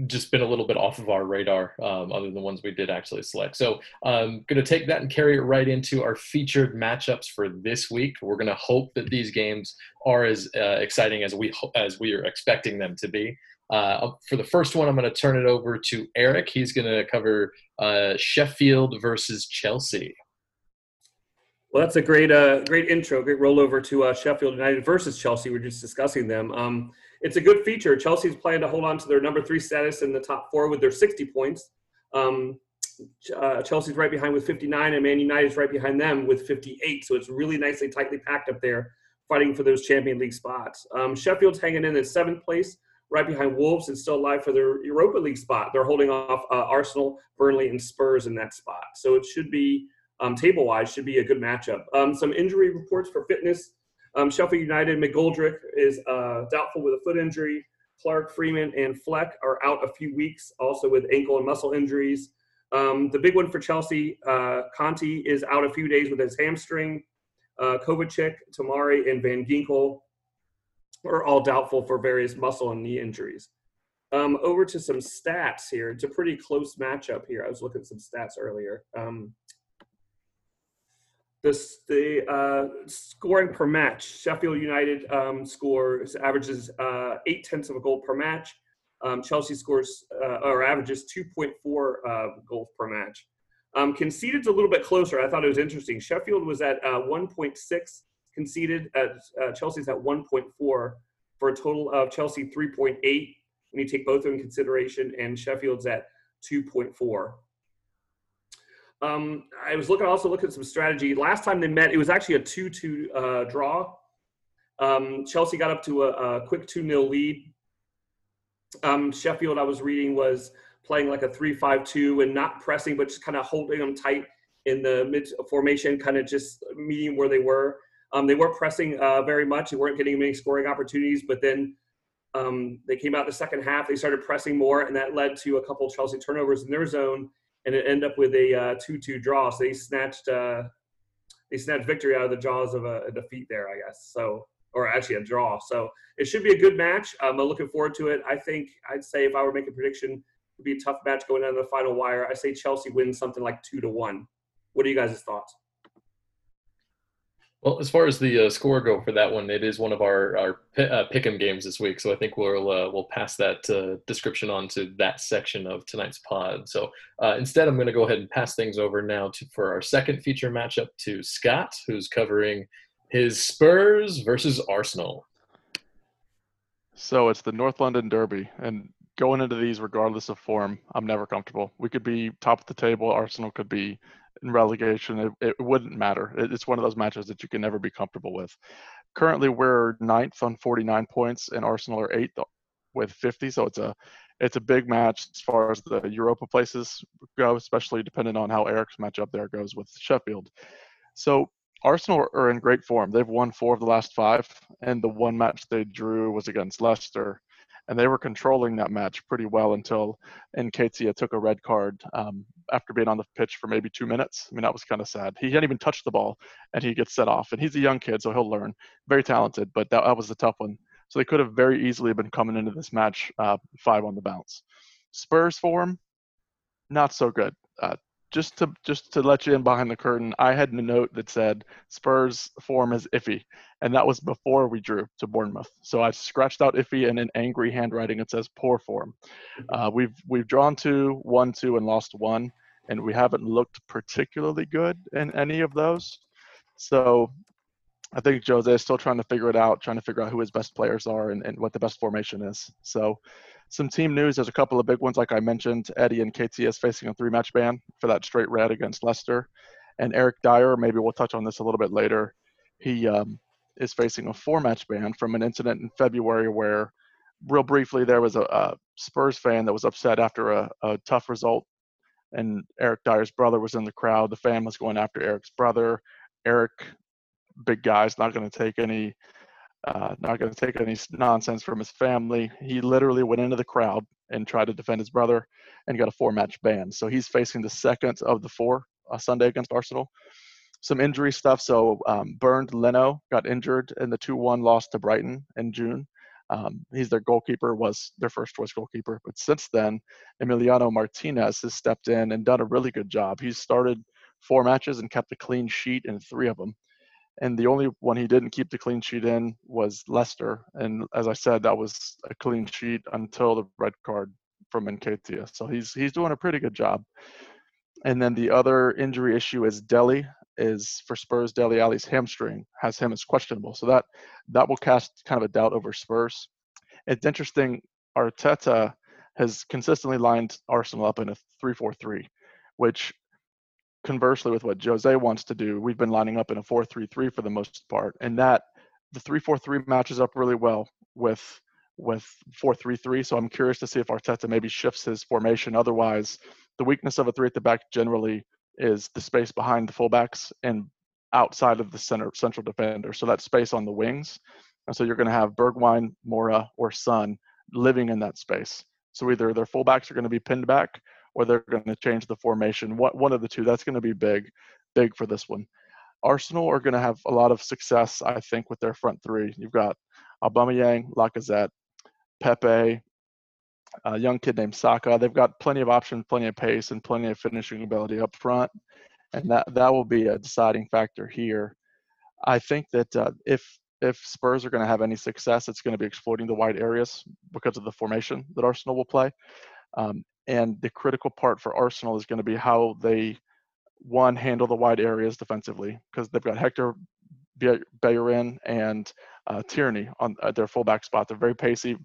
just been a little bit off of our radar, um, other than the ones we did actually select. So I'm um, going to take that and carry it right into our featured matchups for this week. We're going to hope that these games are as uh, exciting as we as we are expecting them to be. Uh, for the first one, I'm going to turn it over to Eric. He's going to cover uh, Sheffield versus Chelsea. Well, that's a great, uh, great intro, great rollover to uh, Sheffield United versus Chelsea. We're just discussing them. Um, it's a good feature. Chelsea's planning to hold on to their number three status in the top four with their 60 points. Um, uh, Chelsea's right behind with 59, and Man United's right behind them with 58. So it's really nicely tightly packed up there, fighting for those Champion League spots. Um, Sheffield's hanging in at seventh place right behind Wolves and still alive for their Europa League spot. They're holding off uh, Arsenal, Burnley, and Spurs in that spot. So it should be um, table wise should be a good matchup. Um, some injury reports for fitness. Um, Sheffield United McGoldrick is uh, doubtful with a foot injury. Clark, Freeman, and Fleck are out a few weeks, also with ankle and muscle injuries. Um, the big one for Chelsea, uh, Kanté is out a few days with his hamstring. Uh, Kovacic, Tomori, and Van Ginkel are all doubtful for various muscle and knee injuries. Um, over to some stats here. It's a pretty close matchup here. I was looking at some stats earlier. Um, the uh, scoring per match. Sheffield United um, scores averages uh, eight tenths of a goal per match. Um, Chelsea scores uh, or averages 2.4 uh, goals per match. Um, conceded's a little bit closer. I thought it was interesting. Sheffield was at uh, 1.6 conceded. At, uh, Chelsea's at 1.4 for a total of Chelsea 3.8 when you take both of them in consideration, and Sheffield's at 2.4. Um, I was looking also looking at some strategy. Last time they met, it was actually a 2-2 uh, draw. Um, Chelsea got up to a, a quick 2-0 lead. Um, Sheffield, I was reading, was playing like a 3-5-2 and not pressing, but just kind of holding them tight in the mid formation, kind of just meeting where they were. Um, they weren't pressing uh, very much. They weren't getting many scoring opportunities, but then um, they came out the second half. They started pressing more, and that led to a couple Chelsea turnovers in their zone and it ended up with a uh, two-two draw. So they snatched uh, they snatched victory out of the jaws of a, a, defeat there, I guess. So or actually a draw. So it should be a good match. Um, I'm looking forward to it. I think I'd say if I were making a prediction, it would be a tough match going down to the final wire. I say Chelsea wins something like two to one. What are you guys' thoughts? Well, as far as the uh, score go for that one, it is one of our our uh, pick'em games this week, so I think we'll uh, we'll pass that uh, description on to that section of tonight's pod. So uh, instead, I'm going to go ahead and pass things over now to for our second feature matchup to Scott, who's covering his Spurs versus Arsenal. So it's the North London Derby, and going into these, regardless of form, I'm never comfortable. We could be top of the table. Arsenal could be in relegation, it, it wouldn't matter. It, it's one of those matches that you can never be comfortable with. Currently, we're ninth on 49 points, and Arsenal are eighth with 50. So it's a it's a big match as far as the Europa places go, especially depending on how Eric's matchup there goes with Sheffield. So Arsenal are in great form. They've won four of the last five, and the one match they drew was against Leicester and they were controlling that match pretty well until Nketiah took a red card um, after being on the pitch for maybe two minutes. I mean, that was kind of sad. He hadn't even touched the ball, and he gets set off. And he's a young kid, so he'll learn. Very talented, but that, that was a tough one. So they could have very easily been coming into this match uh, five on the bounce. Spurs form, not so good. Uh, just to just to let you in behind the curtain, I had a note that said Spurs form is iffy, and that was before we drew to Bournemouth. So I scratched out iffy and in angry handwriting it says poor form. Uh, we've we've drawn two, won two, and lost one, and we haven't looked particularly good in any of those. So I think Jose is still trying to figure it out, trying to figure out who his best players are and, and what the best formation is. So some team news, there's a couple of big ones, like I mentioned. Eddie Nketiah facing a three match ban for that straight red against Leicester. And Eric Dier, maybe we'll touch on this a little bit later. He um, is facing a four match ban from an incident in February where, real briefly, there was a, a Spurs fan that was upset after a, a tough result. And Eric Dier's brother was in the crowd. The fan was going after Eric's brother. Eric, big guy, is not going to take any uh, not going to take any nonsense from his family. He literally went into the crowd and tried to defend his brother and got a four match ban. So he's facing the second of the four uh, Sunday against Arsenal. Some injury stuff. So um, Bernd Leno got injured in the 2 1 loss to Brighton in June. Um, he's their goalkeeper, was their first choice goalkeeper. But since then, Emiliano Martinez has stepped in and done a really good job. He's started four matches and kept a clean sheet in three of them and the only one he didn't keep the clean sheet in was Leicester. And as I said, that was a clean sheet until the red card from Nketiah. So he's he's doing a pretty good job. And then the other injury issue is Dele is for Spurs. Dele Alli's hamstring has him as questionable. So that that will cast kind of a doubt over Spurs. It's interesting. Arteta has consistently lined Arsenal up in a 3-4-3, which conversely with what Jose wants to do, we've been lining up in a 4-3-3 for the most part, and that the 3-4-3 matches up really well with with 4-3-3. So I'm curious to see if Arteta maybe shifts his formation. Otherwise, the weakness of a three at the back generally is the space behind the fullbacks and outside of the center central defender. So that space on the wings. And so you're going to have Bergwijn, Moura, or Son living in that space. So either their fullbacks are going to be pinned back or they're going to change the formation. What one of the two? That's going to be big, big for this one. Arsenal are going to have a lot of success, I think, with their front three. You've got Aubameyang, Lacazette, Pepe, a young kid named Saka. They've got plenty of options, plenty of pace, and plenty of finishing ability up front, and that that will be a deciding factor here. I think that uh, if if Spurs are going to have any success, it's going to be exploiting the wide areas because of the formation that Arsenal will play. Um, and the critical part for Arsenal is going to be how they, one, handle the wide areas defensively because they've got Hector Bellerin and uh, Tierney on uh, their fullback spot. They're very pacey,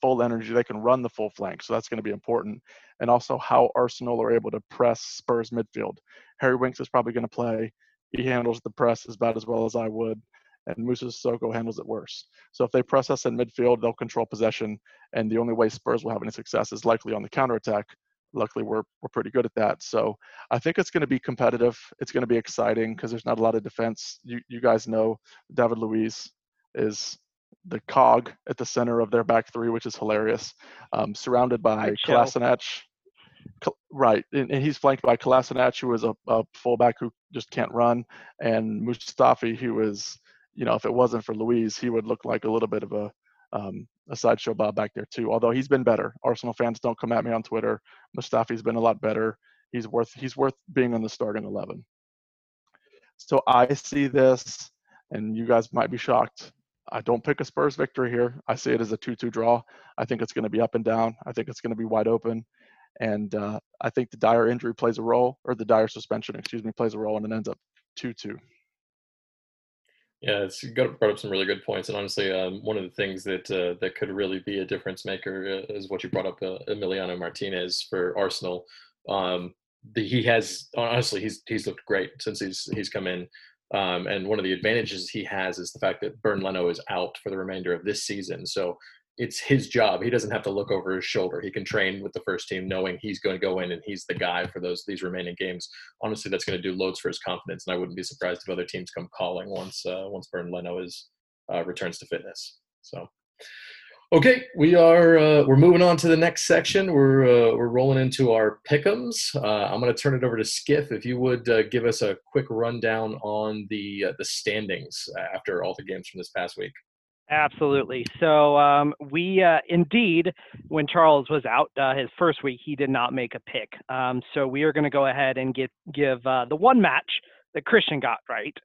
full energy. They can run the full flank, so that's going to be important. And also how Arsenal are able to press Spurs midfield. Harry Winks is probably going to play. He handles the press as bad as well as I would and Moussa Sissoko handles it worse. So if they press us in midfield, they'll control possession, and the only way Spurs will have any success is likely on the counterattack. Luckily, we're we're pretty good at that. So I think it's going to be competitive. It's going to be exciting because there's not a lot of defense. You you guys know David Luiz is the cog at the center of their back three, which is hilarious. Um, surrounded by Kolasinac. Right, and, and, he's flanked by Kolasinac, who is a, a fullback who just can't run, and Mustafi, who is you know, if it wasn't for Luiz, he would look like a little bit of a um, a sideshow Bob back there too. Although he's been better. Arsenal fans don't come at me on Twitter. Mustafi's been a lot better. He's worth he's worth being in the starting eleven. So I see this, and you guys might be shocked. I don't pick a Spurs victory here. I see it as a 2-2 draw. I think it's going to be up and down. I think it's going to be wide open, and uh, I think the Dier injury plays a role, or the Dier suspension, excuse me, plays a role, and it ends up 2-2. Yeah, it's got brought up some really good points, and honestly, um, one of the things that uh, that could really be a difference maker uh, is what you brought up, uh, Emiliano Martinez for Arsenal. Um, the, he has honestly, he's he's looked great since he's he's come in, um, and one of the advantages he has is the fact that Bernd Leno is out for the remainder of this season. So it's his job. He doesn't have to look over his shoulder. He can train with the first team, knowing he's going to go in and he's the guy for those these remaining games. Honestly, that's going to do loads for his confidence, and I wouldn't be surprised if other teams come calling once uh, once Bernd Leno is uh, returns to fitness. So, okay, we are uh, we're moving on to the next section. We're uh, we're rolling into our pickums. Uh, I'm going to turn it over to Skiff. If you would uh, give us a quick rundown on the the standings after all the games from this past week. Absolutely. So um, we uh, indeed, when Charles was out uh, his first week, he did not make a pick. Um, so we are going to go ahead and get give uh, the one match that Christian got right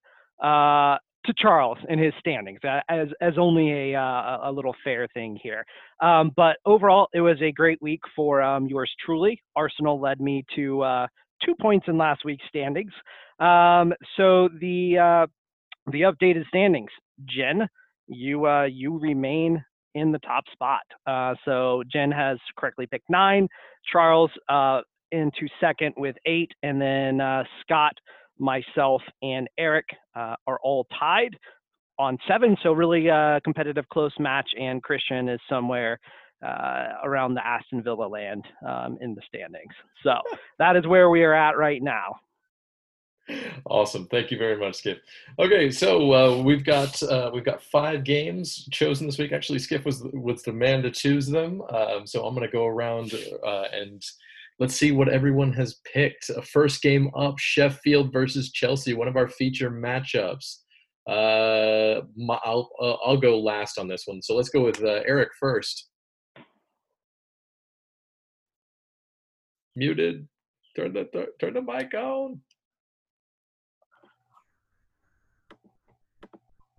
uh, to Charles in his standings as as only a uh, a little fair thing here. Um, but overall, it was a great week for um, yours truly. Arsenal led me to uh, two points in last week's standings. Um, so the the updated standings, Jen you uh, you remain in the top spot. Uh, so Jen has correctly picked nine, Charles uh, into second with eight, and then uh, Scott, myself, and Eric uh, are all tied on seven. So really uh, competitive, close match, and Christian is somewhere. around the Aston Villa land um, in the standings. So that is where we are at right now. Awesome. Thank you very much, Skip. Okay, so uh, we've got uh, we've got five games chosen this week. Actually, Skip was was the man to choose them. Um, so I'm going to go around uh, and let's see what everyone has picked. first game up: Sheffield versus Chelsea, one of our feature matchups. Uh, my, I'll uh, I'll go last on this one. So let's go with uh, Eric first. Muted. Turn the turn the mic on.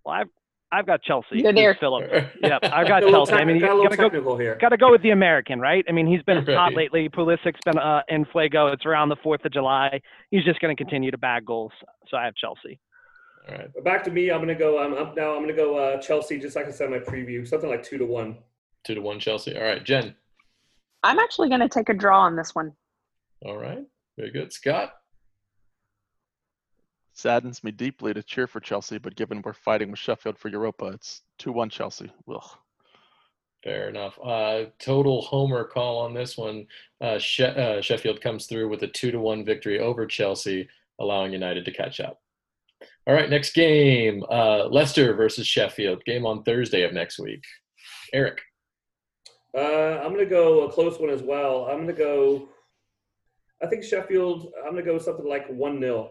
Well, I've I've got Chelsea. You're there, Philip. Yep, I've got Chelsea. I mean, you gotta go, here. Gotta go with the American, right? I mean, he's been right. hot lately. Pulisic's been uh, in Fuego. It's around the Fourth of July. He's just going to continue to bag goals. So I have Chelsea. All right. Back to me. I'm going to go. I'm up now. I'm going to go uh, Chelsea. Just like I said in my preview, something like two to one. Two to one Chelsea. All right, Jen. I'm actually going to take a draw on this one. All right. Very good, Scott saddens me deeply to cheer for Chelsea, but given we're fighting with Sheffield for Europa, it's 2 1 Chelsea. Ugh. Fair enough. Uh, total homer call on this one. Uh, she- uh, Sheffield comes through with a 2 to 1 victory over Chelsea, allowing United to catch up. All right, next game uh, Leicester versus Sheffield. Game on Thursday of next week. Eric. Uh, I'm going to go a close one as well. I'm going to go, I think Sheffield, I'm going to go something like 1 0.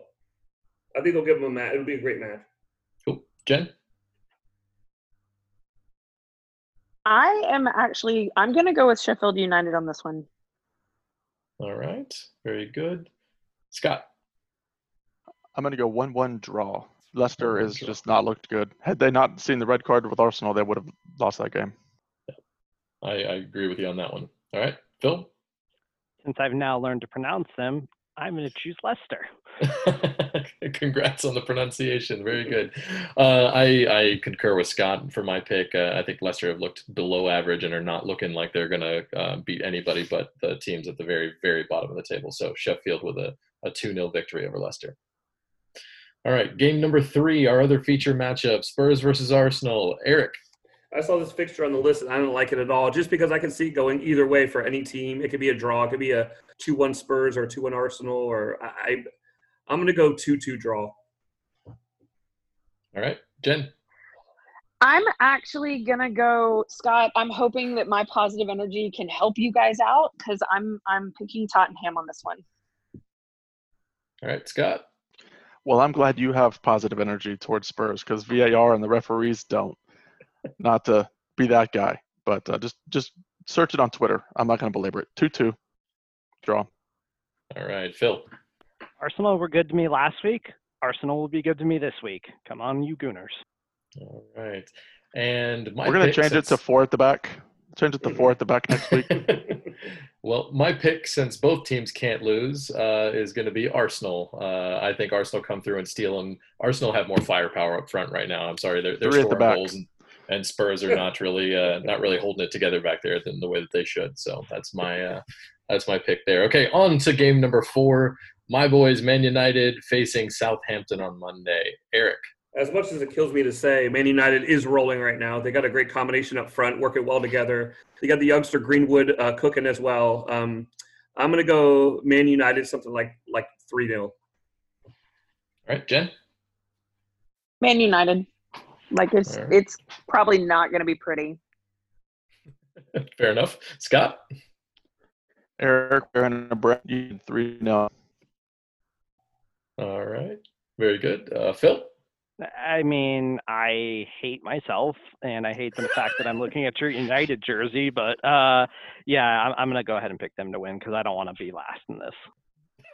I think they'll give him a match. It'll be a great match. Cool. Jen? I am actually I'm gonna go with Sheffield United on this one. All right. Very good. Scott. I'm gonna go one one draw. Leicester has just not looked good. Had they not seen the red card with Arsenal, they would have lost that game. Yeah. I, I agree with you on that one. All right. Phil? Since I've now learned to pronounce them, I'm going to choose Leicester. Congrats on the pronunciation. Very good. Uh, I, I concur with Scott for my pick. Uh, I think Leicester have looked below average and are not looking like they're going to uh, beat anybody but the teams at the very, very bottom of the table. So Sheffield with a, a 2 0 victory over Leicester. All right, game number three, our other feature matchup Spurs versus Arsenal. Eric. I saw this fixture on the list and I don't like it at all. Just because I can see it going either way for any team. It could be a draw. It could be a two-one Spurs or two-one Arsenal. Or I, I'm going to go two-two draw. All right, Jen. I'm actually gonna go, Scott. I'm hoping that my positive energy can help you guys out because I'm I'm picking Tottenham on this one. All right, Scott. Well, I'm glad you have positive energy towards Spurs because VAR and the referees don't. Not to be that guy, but uh, just just search it on Twitter. I'm not going to belabor it. Two two, draw. All right, Phil. Arsenal were good to me last week. Arsenal will be good to me this week. Come on, you Gooners. All right, and my We're going to pick change it to four at the back. Change it to four at the back next week. well, my pick, since both teams can't lose, uh, is going to be Arsenal. Uh, I think Arsenal come through and steal them. Arsenal have more firepower up front right now. I'm sorry, they're, they're Three at the scoring goals, and, and Spurs are not really uh, not really holding it together back there in the way that they should. So that's my uh, that's my pick there. Okay, on to game number four. My boys, Man United facing Southampton on Monday. Eric. As much as it kills me to say, Man United is rolling right now. They got a great combination up front, working well together. They got the youngster Greenwood uh, cooking as well. Um, I'm going to go Man United something like like three 0 All right, Jen. Man United. Like it's All right. it's probably not going to be pretty. Fair enough. Scott. Eric, Aaron, and Brett, you three no. All right. Very good. Uh, Phil. I mean, I hate myself, and I hate the fact that I'm looking at your United jersey. But uh, yeah, I'm, I'm gonna go ahead and pick them to win because I don't want to be last in this.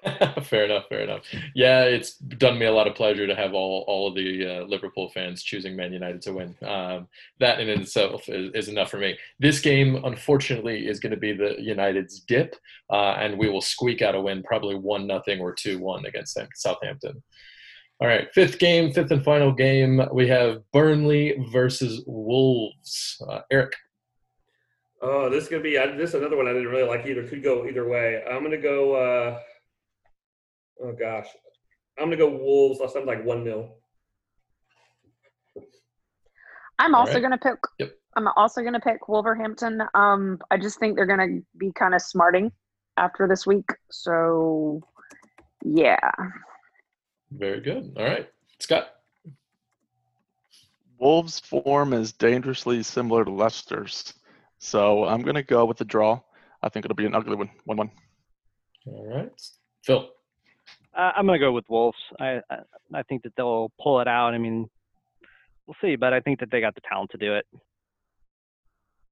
fair enough. Fair enough. Yeah, it's done me a lot of pleasure to have all all of the uh, Liverpool fans choosing Man United to win. Um, that in itself is, is enough for me. This game, unfortunately, is going to be the United's dip, uh, and we will squeak out a win, probably one nothing or two one against Southampton. All right, fifth game, fifth and final game. We have Burnley versus Wolves. Uh, Eric. Oh, this is to be uh, this is another one I didn't really like either. Could go either way. I'm to go. Oh gosh, I'm going to go Wolves. Last time like one 0 I'm All also right. going to pick. Yep. I'm also going to pick Wolverhampton. Um, I just think they're going to be kind of smarting after this week. So, yeah. Very good. All right, Scott. Wolves' form is dangerously similar to Leicester's, so I'm going to go with the draw. I think it'll be an ugly one, one-one. All right, Phil. I'm gonna go with Wolves. I, I I think that they'll pull it out. I mean, we'll see, but I think that they got the talent to do it.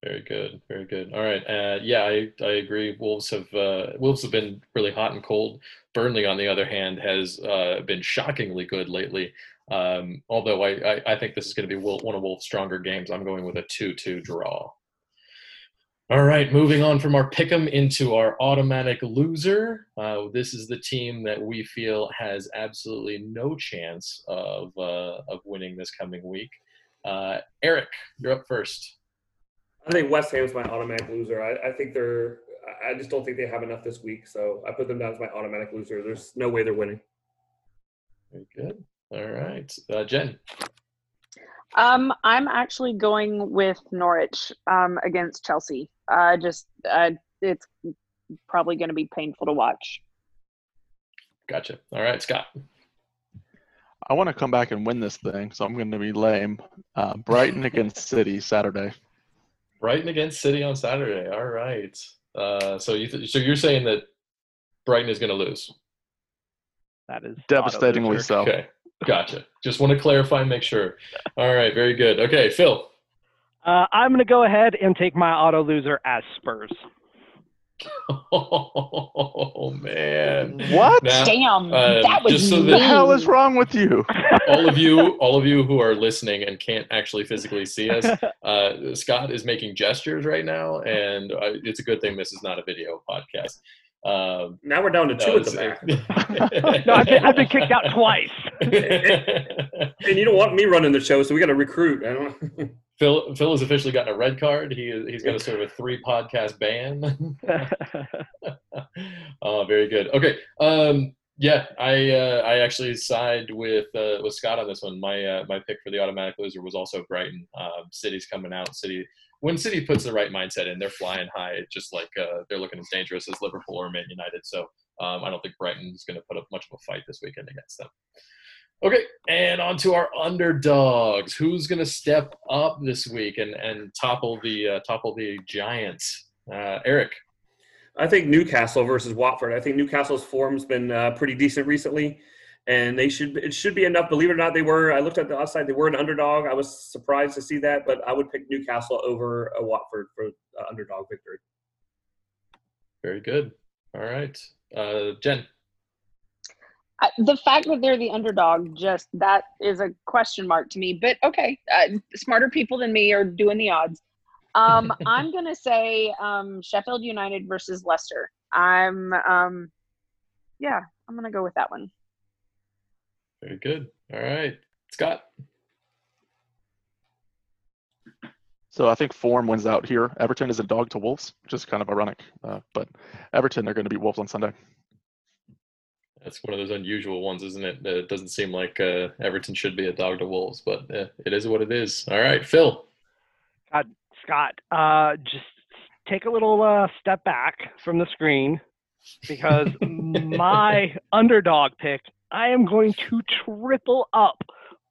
Very good, very good. All right, uh, yeah, I, I agree. Wolves have uh, Wolves have been really hot and cold. Burnley, on the other hand, has uh, been shockingly good lately. Um, although I, I, I think this is going to be one of Wolves' stronger games. I'm going with a two-two draw. All right, moving on from our pick'em into our automatic loser. Uh, this is the team that we feel has absolutely no chance of uh, of winning this coming week. Uh, Eric, you're up first. I think West Ham's my automatic loser. I, I think they're. I just don't think they have enough this week, so I put them down as my automatic loser. There's no way they're winning. Very good. All right, uh, Jen. Um, I'm actually going with Norwich um, against Chelsea. Uh, just uh, it's probably going to be painful to watch. Gotcha. All right, Scott. I want to come back and win this thing, so I'm going to be lame. Uh, Brighton against City Saturday. Brighton against City on Saturday. All right. Uh, so you th- so you're saying that Brighton is going to lose? That is Devastatingly so. Okay. Gotcha. Just want to clarify and make sure. All right. Very good. Okay, Phil. Uh, I'm gonna go ahead and take my auto loser as Spurs. Oh man. What? Now, Damn, uh, that was just so What that- the hell is wrong with you? all of you, all of you who are listening and can't actually physically see us, uh, Scott is making gestures right now, and uh, it's a good thing this is not a video podcast. Um, Now we're down to two no, at the back, no, I've been, I've been kicked out twice. and you don't want me running the show, so we got to recruit. I don't. Phil, Phil has officially gotten a red card. He is, he's got a sort of a three podcast ban. oh, very good. Okay. Um, yeah, I uh, I actually side with uh, with Scott on this one. My uh, my pick for the automatic loser was also Brighton. Um, City's coming out. City when City puts the right mindset in, they're flying high. It's just like uh, they're looking as dangerous as Liverpool or Man United. So um, I don't think Brighton's going to put up much of a fight this weekend against them. Okay, and on to our underdogs. Who's going to step up this week and, and topple the uh, topple the Giants? Uh, Eric. I think Newcastle versus Watford. I think Newcastle's form's been uh, pretty decent recently, and they should it should be enough. Believe it or not, they were. I looked at the outside; they were an underdog. I was surprised to see that, but I would pick Newcastle over a Watford for uh, underdog victory. Very good. All right, uh, Jen. I, the fact that they're the underdog just that is a question mark to me but okay uh, smarter people than me are doing the odds um, i'm gonna say um, sheffield united versus leicester i'm um, yeah i'm gonna go with that one Very good. All right, Scott. So I think form wins out here. Everton is a dog to Wolves, which is kind of ironic. Uh, but Everton are going to beat Wolves on Sunday. That's one of those unusual ones, isn't it? Uh, It doesn't seem like uh, Everton should be a dog to Wolves, but uh, it is what it is. All right, Phil. God, Scott, uh, just take a little uh, step back from the screen because my underdog pick, I am going to triple up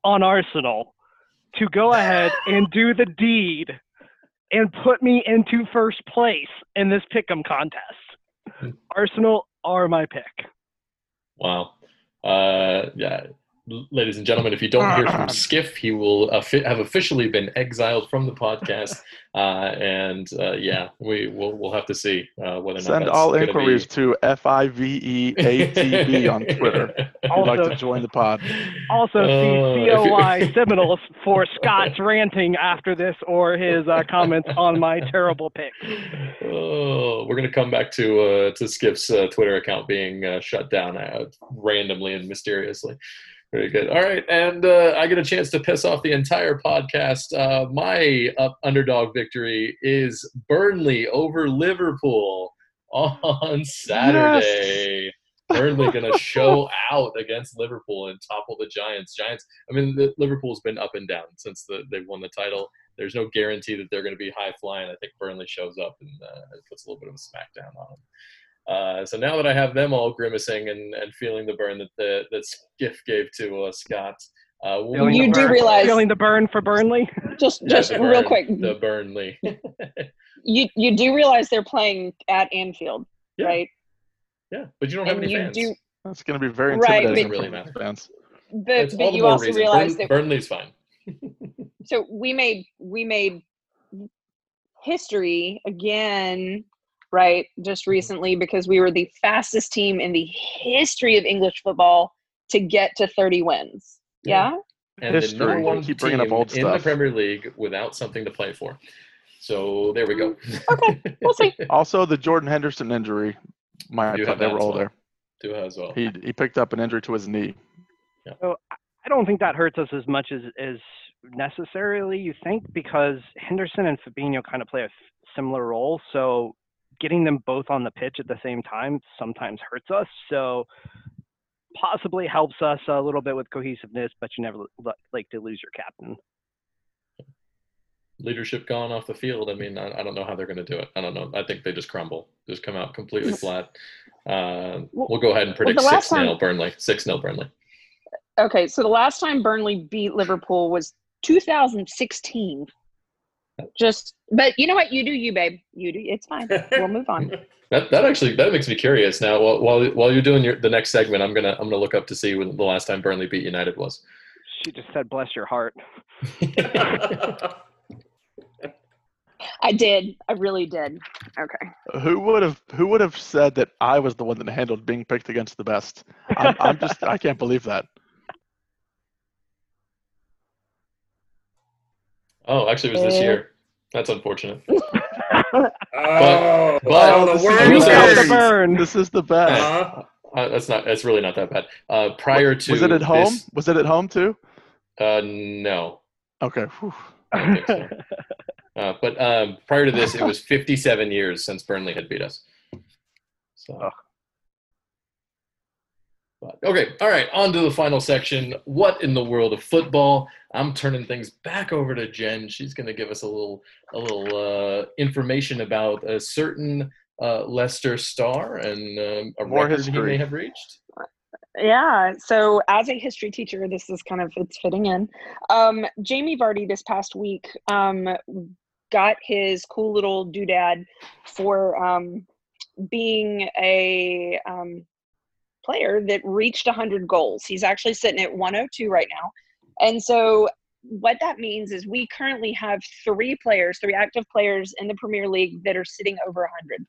on Arsenal to go ahead and do the deed and put me into first place in this pick'em contest. Arsenal are my pick. Wow. Uh, yeah. L- Ladies and gentlemen, if you don't hear from Skiff, he will offi- have officially been exiled from the podcast. Uh, and uh, yeah, we will we'll have to see uh, whether or not Send that's all inquiries be... to F I V E A T B on Twitter. If you'd like to join the pod. Also, see if COI Seminoles for Scott's ranting after this or his uh, comments on my terrible pick. Oh, we're gonna come back to uh, to Skip's uh, Twitter account being uh, shut down uh, randomly and mysteriously. Very good. All right, and uh, I get a chance to piss off the entire podcast. Uh, my up underdog victory is Burnley over Liverpool on Saturday. Burnley going to show out against Liverpool and topple the Giants. Giants. I mean, the, Liverpool's been up and down since the, they've won the title. There's no guarantee that they're going to be high flying. I think Burnley shows up and uh, puts a little bit of a smackdown on them. Uh, so now that I have them all grimacing and, and feeling the burn that the, that Skiff gave to uh, Scott, uh, we'll You the do burn- realize- feeling the burn for Burnley. just Yeah, just real quick the Burnley. you you do realize they're playing at anfield Yeah. right yeah, but you don't have and any you fans. do That's going to be very Right, intimidating but- for Wolves fans. but, It's but you also reason. realize Burn- that Burnley's fine. so we made we made history again right just mm-hmm. recently because we were the fastest team in the history of english football to get to 30 wins Yeah. yeah, and the History. number one Keep team bringing up old in the. Premier League without something to play for. So there we go. okay we'll see Also, the Jordan Henderson injury might You have have they that were as all well. there. Do as well. He he picked up an injury to his knee. So I don't think that hurts us as much as as necessarily you think because Henderson and Fabinho kind of play a similar role. So getting them both on the pitch at the same time sometimes hurts us. So possibly helps us a little bit with cohesiveness, but you never li- like to lose your captain. Leadership gone off the field. I mean, I, I don't know how they're going to do it. I don't know. I think they just crumble, just come out completely flat. Uh, Well- we'll go ahead and predict the last 6 0 time- Burnley. 6 0 Burnley. okay so the last time burnley beat liverpool was 2016 just but you know what you do you babe you do it's fine we'll move on That, that actually that makes me curious now. While while, while you're doing your, the next segment, I'm gonna I'm gonna look up to see when the last time Burnley beat United was. She just said, "Bless your heart." i did i really did okay Who would have who would have said that I was the one that handled being picked against the best? I'm, I'm just I can't believe that. Oh, actually, it was this Eh. year. That's unfortunate. oh, but- oh, this the is word Who's got the burn? This is the best. Uh-huh. Uh, that's not. That's really not that bad. Uh, prior to was it at home? this- Was it at home too? uh, no, Okay. whew. I don't think so. Uh, but um, prior to this, it was 57 years since Burnley had beat us. So. Ugh. But, okay, all right. On to the final section. What in the world of football? I'm turning things back over to Jen. She's going to give us a little, a little uh, information about a certain uh, Leicester star and um, a More record he history. may have reached. Yeah. So as a history teacher, this is kind of it's fitting in. Um, Jamie Vardy this past week um, got his cool little doodad for um, being a um, player that reached 100 goals. He's actually sitting at 102 right now. And so what that means is we currently have three players, three active players in the Premier League that are sitting over 100.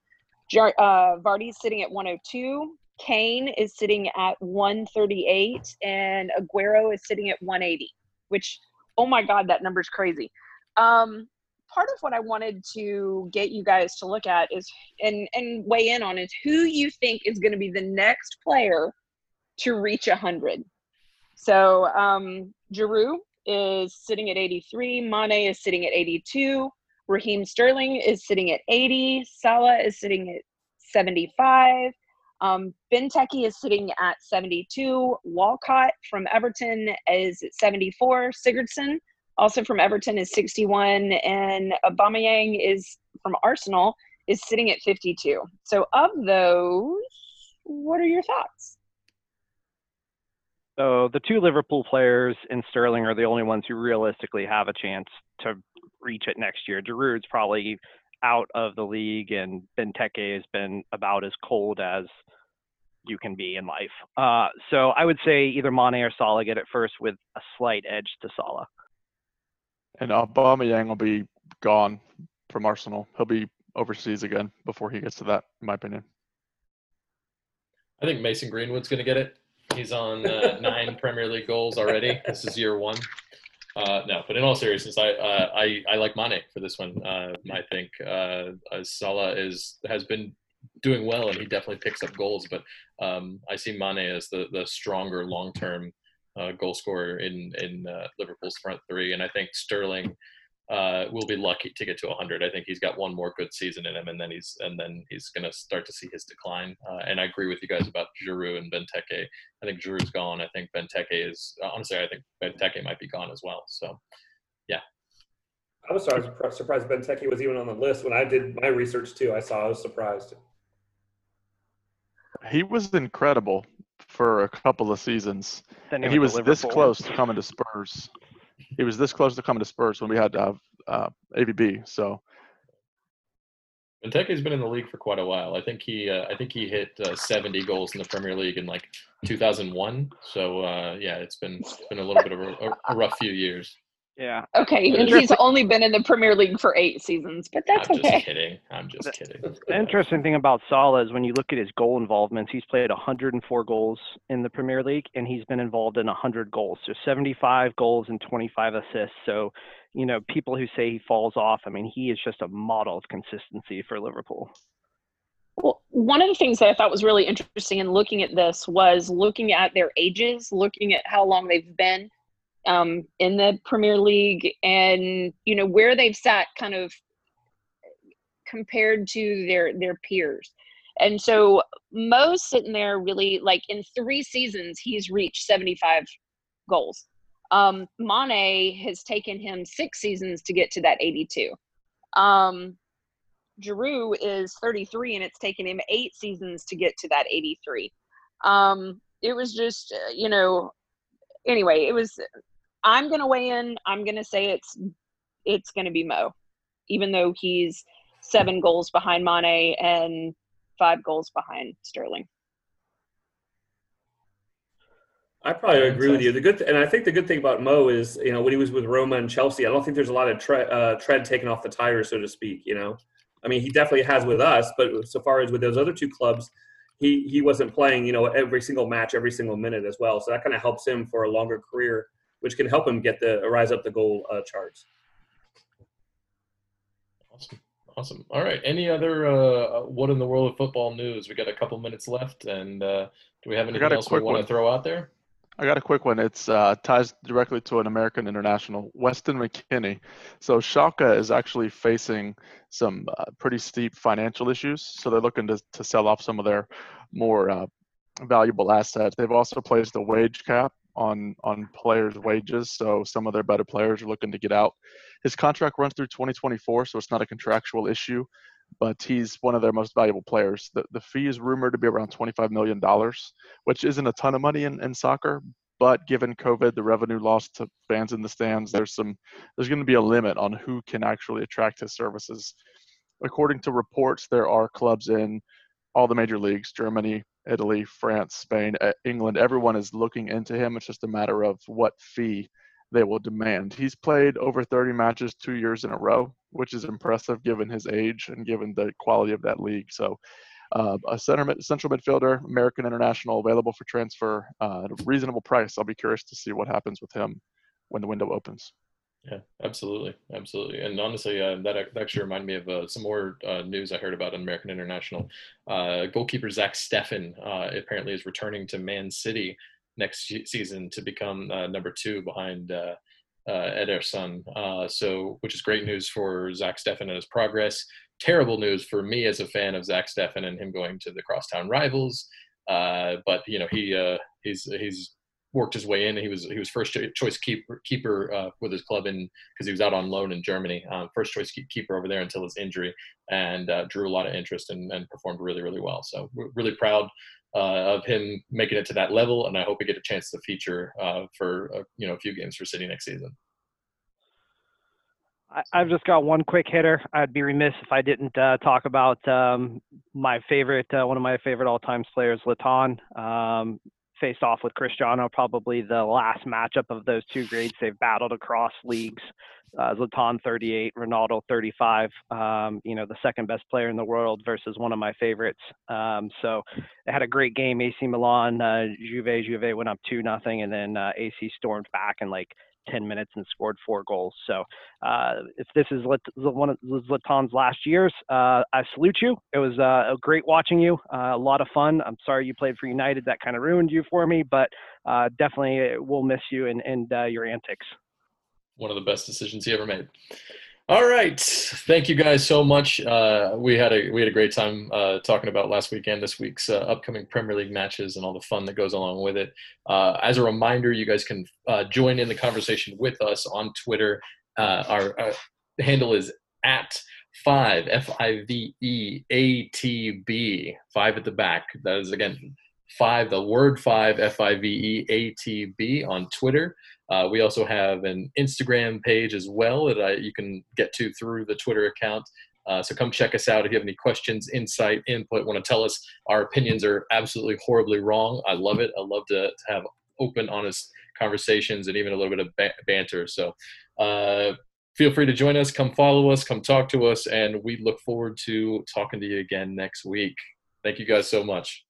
Jar- uh, Vardy's sitting at 102. Kane is sitting at 138, and Aguero is sitting at 180. Which, oh my God, that number's crazy. Um, part of what I wanted to get you guys to look at is and and weigh in on is who you think is going to be the next player to reach 100. So um, Giroud is sitting at 83. Mane is sitting at 82. Raheem Sterling is sitting at 80. Salah is sitting at 75. Um, Benteke is sitting at 72. Walcott from Everton is at 74. Sigurdsson, also from Everton, is 61. And Aubameyang is from Arsenal is sitting at 52. So of those, what are your thoughts? So the two Liverpool players and Sterling are the only ones who realistically have a chance to reach it next year. Giroud's probably out of the league, and Benteke has been about as cold as you can be in life. Uh, so I would say either Mane or Salah get it first with a slight edge to Salah. And Aubameyang will be gone from Arsenal. He'll be overseas again before he gets to that, in my opinion. I think Mason Greenwood's going to get it. He's on uh, nine Premier League goals already. This is year one. Uh, no, but in all seriousness, I uh, I, I like Mane for this one. Uh, I think uh, Salah is has been doing well, and he definitely picks up goals. But um, I see Mane as the the stronger long term uh, goal scorer in in uh, Liverpool's front three, and I think Sterling uh, will be lucky to get to 100. I think he's got one more good season in him, and then he's and then he's going to start to see his decline. Uh, and I agree with you guys about Giroud and Benteke. I think Giroud's gone. I think Benteke is honestly. I think Benteke might be gone as well. So, yeah. I was sorry, surprised Benteke was even on the list when I did my research too. I saw. I was surprised. He was incredible for a couple of seasons, and he was this close to coming to Spurs he was this close to coming to Spurs when we had uh, uh, AVB. So Benteke's been in the league for quite a while. I think he uh, I think he hit uh, 70 goals in the Premier League in like 2001. So uh, yeah, it's been it's been a little bit of a, a rough few years. Yeah. Okay, and he's only been in the Premier League for eight seasons, but that's I'm okay. Just kidding. I'm just kidding. The interesting thing about Salah is when you look at his goal involvements, he's played 104 goals in the Premier League, and he's been involved in 100 goals, so 75 goals and 25 assists. So, you know, people who say he falls off, I mean, he is just a model of consistency for Liverpool. Well, one of the things that I thought was really interesting in looking at this was looking at their ages, looking at how long they've been um, in the Premier League and you know where they've sat kind of compared to their their peers. And so Mo's sitting there really like in three seasons he's reached 75 goals. Um, Mane has taken him six seasons to get to that 82. Um, Giroud is 33 and it's taken him eight seasons to get to that 83. Um, it was just, uh, you know, anyway, it was I'm going to weigh in. I'm going to say it's it's going to be Mo, even though he's seven goals behind Mane and five goals behind Sterling. I probably agree with you. The good, th- and I think the good thing about Mo is, you know, when he was with Roma and Chelsea, I don't think there's a lot of tre- uh, tread taken off the tires, so to speak. You know, I mean, he definitely has with us, but so far as with those other two clubs, he he wasn't playing, you know, every single match, every single minute as well. So that kind of helps him for a longer career which can help him get the rise up the goal uh, charts. Awesome. Awesome. All right. Any other uh, what in the world of football news? We got a couple minutes left, and uh, do we have anything else we want to throw out there? I got a quick one. It's uh, ties directly to an American international, Weston McKennie. So Schalke is actually facing some uh, pretty steep financial issues. So they're looking to, to sell off some of their more uh, valuable assets. They've also placed a wage cap on on players' wages. So some of their better players are looking to get out. His contract runs through 2024, so it's not a contractual issue, but he's one of their most valuable players. The the fee is rumored to be around 25 million dollars, which isn't a ton of money in, in soccer. But given COVID, the revenue lost to fans in the stands, there's some there's going to be a limit on who can actually attract his services. According to reports, there are clubs in all the major leagues, Germany, Italy, France, Spain, England. Everyone is looking into him. It's just a matter of what fee they will demand. He's played over 30 matches two years in a row, which is impressive given his age and given the quality of that league. So, uh, a center central midfielder, American international, available for transfer uh, at a reasonable price. I'll be curious to see what happens with him when the window opens. Yeah, absolutely, absolutely. And honestly, uh, that actually reminded me of uh, some more uh, news I heard about in American International. Uh, goalkeeper Zach Steffen uh, apparently is returning to Man City next season to become uh, number two behind Ederson. so, which is great news for Zach Steffen and his progress. Terrible news for me as a fan of Zach Steffen and him going to the crosstown rivals. but you know, he he's he's worked his way in. He was he was first choice keeper keeper uh, with his club in because he was out on loan in Germany. Um, first choice keeper over there until his injury, and uh, drew a lot of interest and, and performed really really well. So we're really proud uh, of him making it to that level, and I hope we get a chance to feature uh, for uh, you know a few games for City next season. I've just got one quick hitter. I'd be remiss if I didn't uh, talk about um, my favorite, uh, one of my favorite all-time players, Zlatan. Um, faced off with Cristiano, probably the last matchup of those two grades they've battled across leagues. Uh, Zlatan 38, Ronaldo 35. Um, you know, the second best player in the world versus one of my favorites. Um, so they had a great game. AC Milan, uh, Juve, Juve went up two nothing, and then uh, AC stormed back and like 10 minutes and scored four goals. So uh, if this is one of Zlatan's last years, uh, I salute you. It was uh, great watching you, uh, a lot of fun. I'm sorry you played for United. That kind of ruined you for me, but uh, definitely we'll miss you and, and uh, your antics. One of the best decisions he ever made. All right, thank you guys so much. Uh, we had a we had a great time uh, talking about last weekend, this week's uh, upcoming Premier League matches, and all the fun that goes along with it. Uh, as a reminder, you guys can uh, join in the conversation with us on Twitter. Uh, our handle is at five F I V E A T B five at the back. That is again five, the word five F I V E A T B on Twitter. Uh, we also have an Instagram page as well that uh, you can get to through the Twitter account. Uh, so come check us out if you have any questions, insight, input, want to tell us our opinions are absolutely horribly wrong. I love it. I love to, to have open, honest conversations and even a little bit of ba- banter. So uh, feel free to join us, come follow us, come talk to us, and we look forward to talking to you again next week. Thank you guys so much.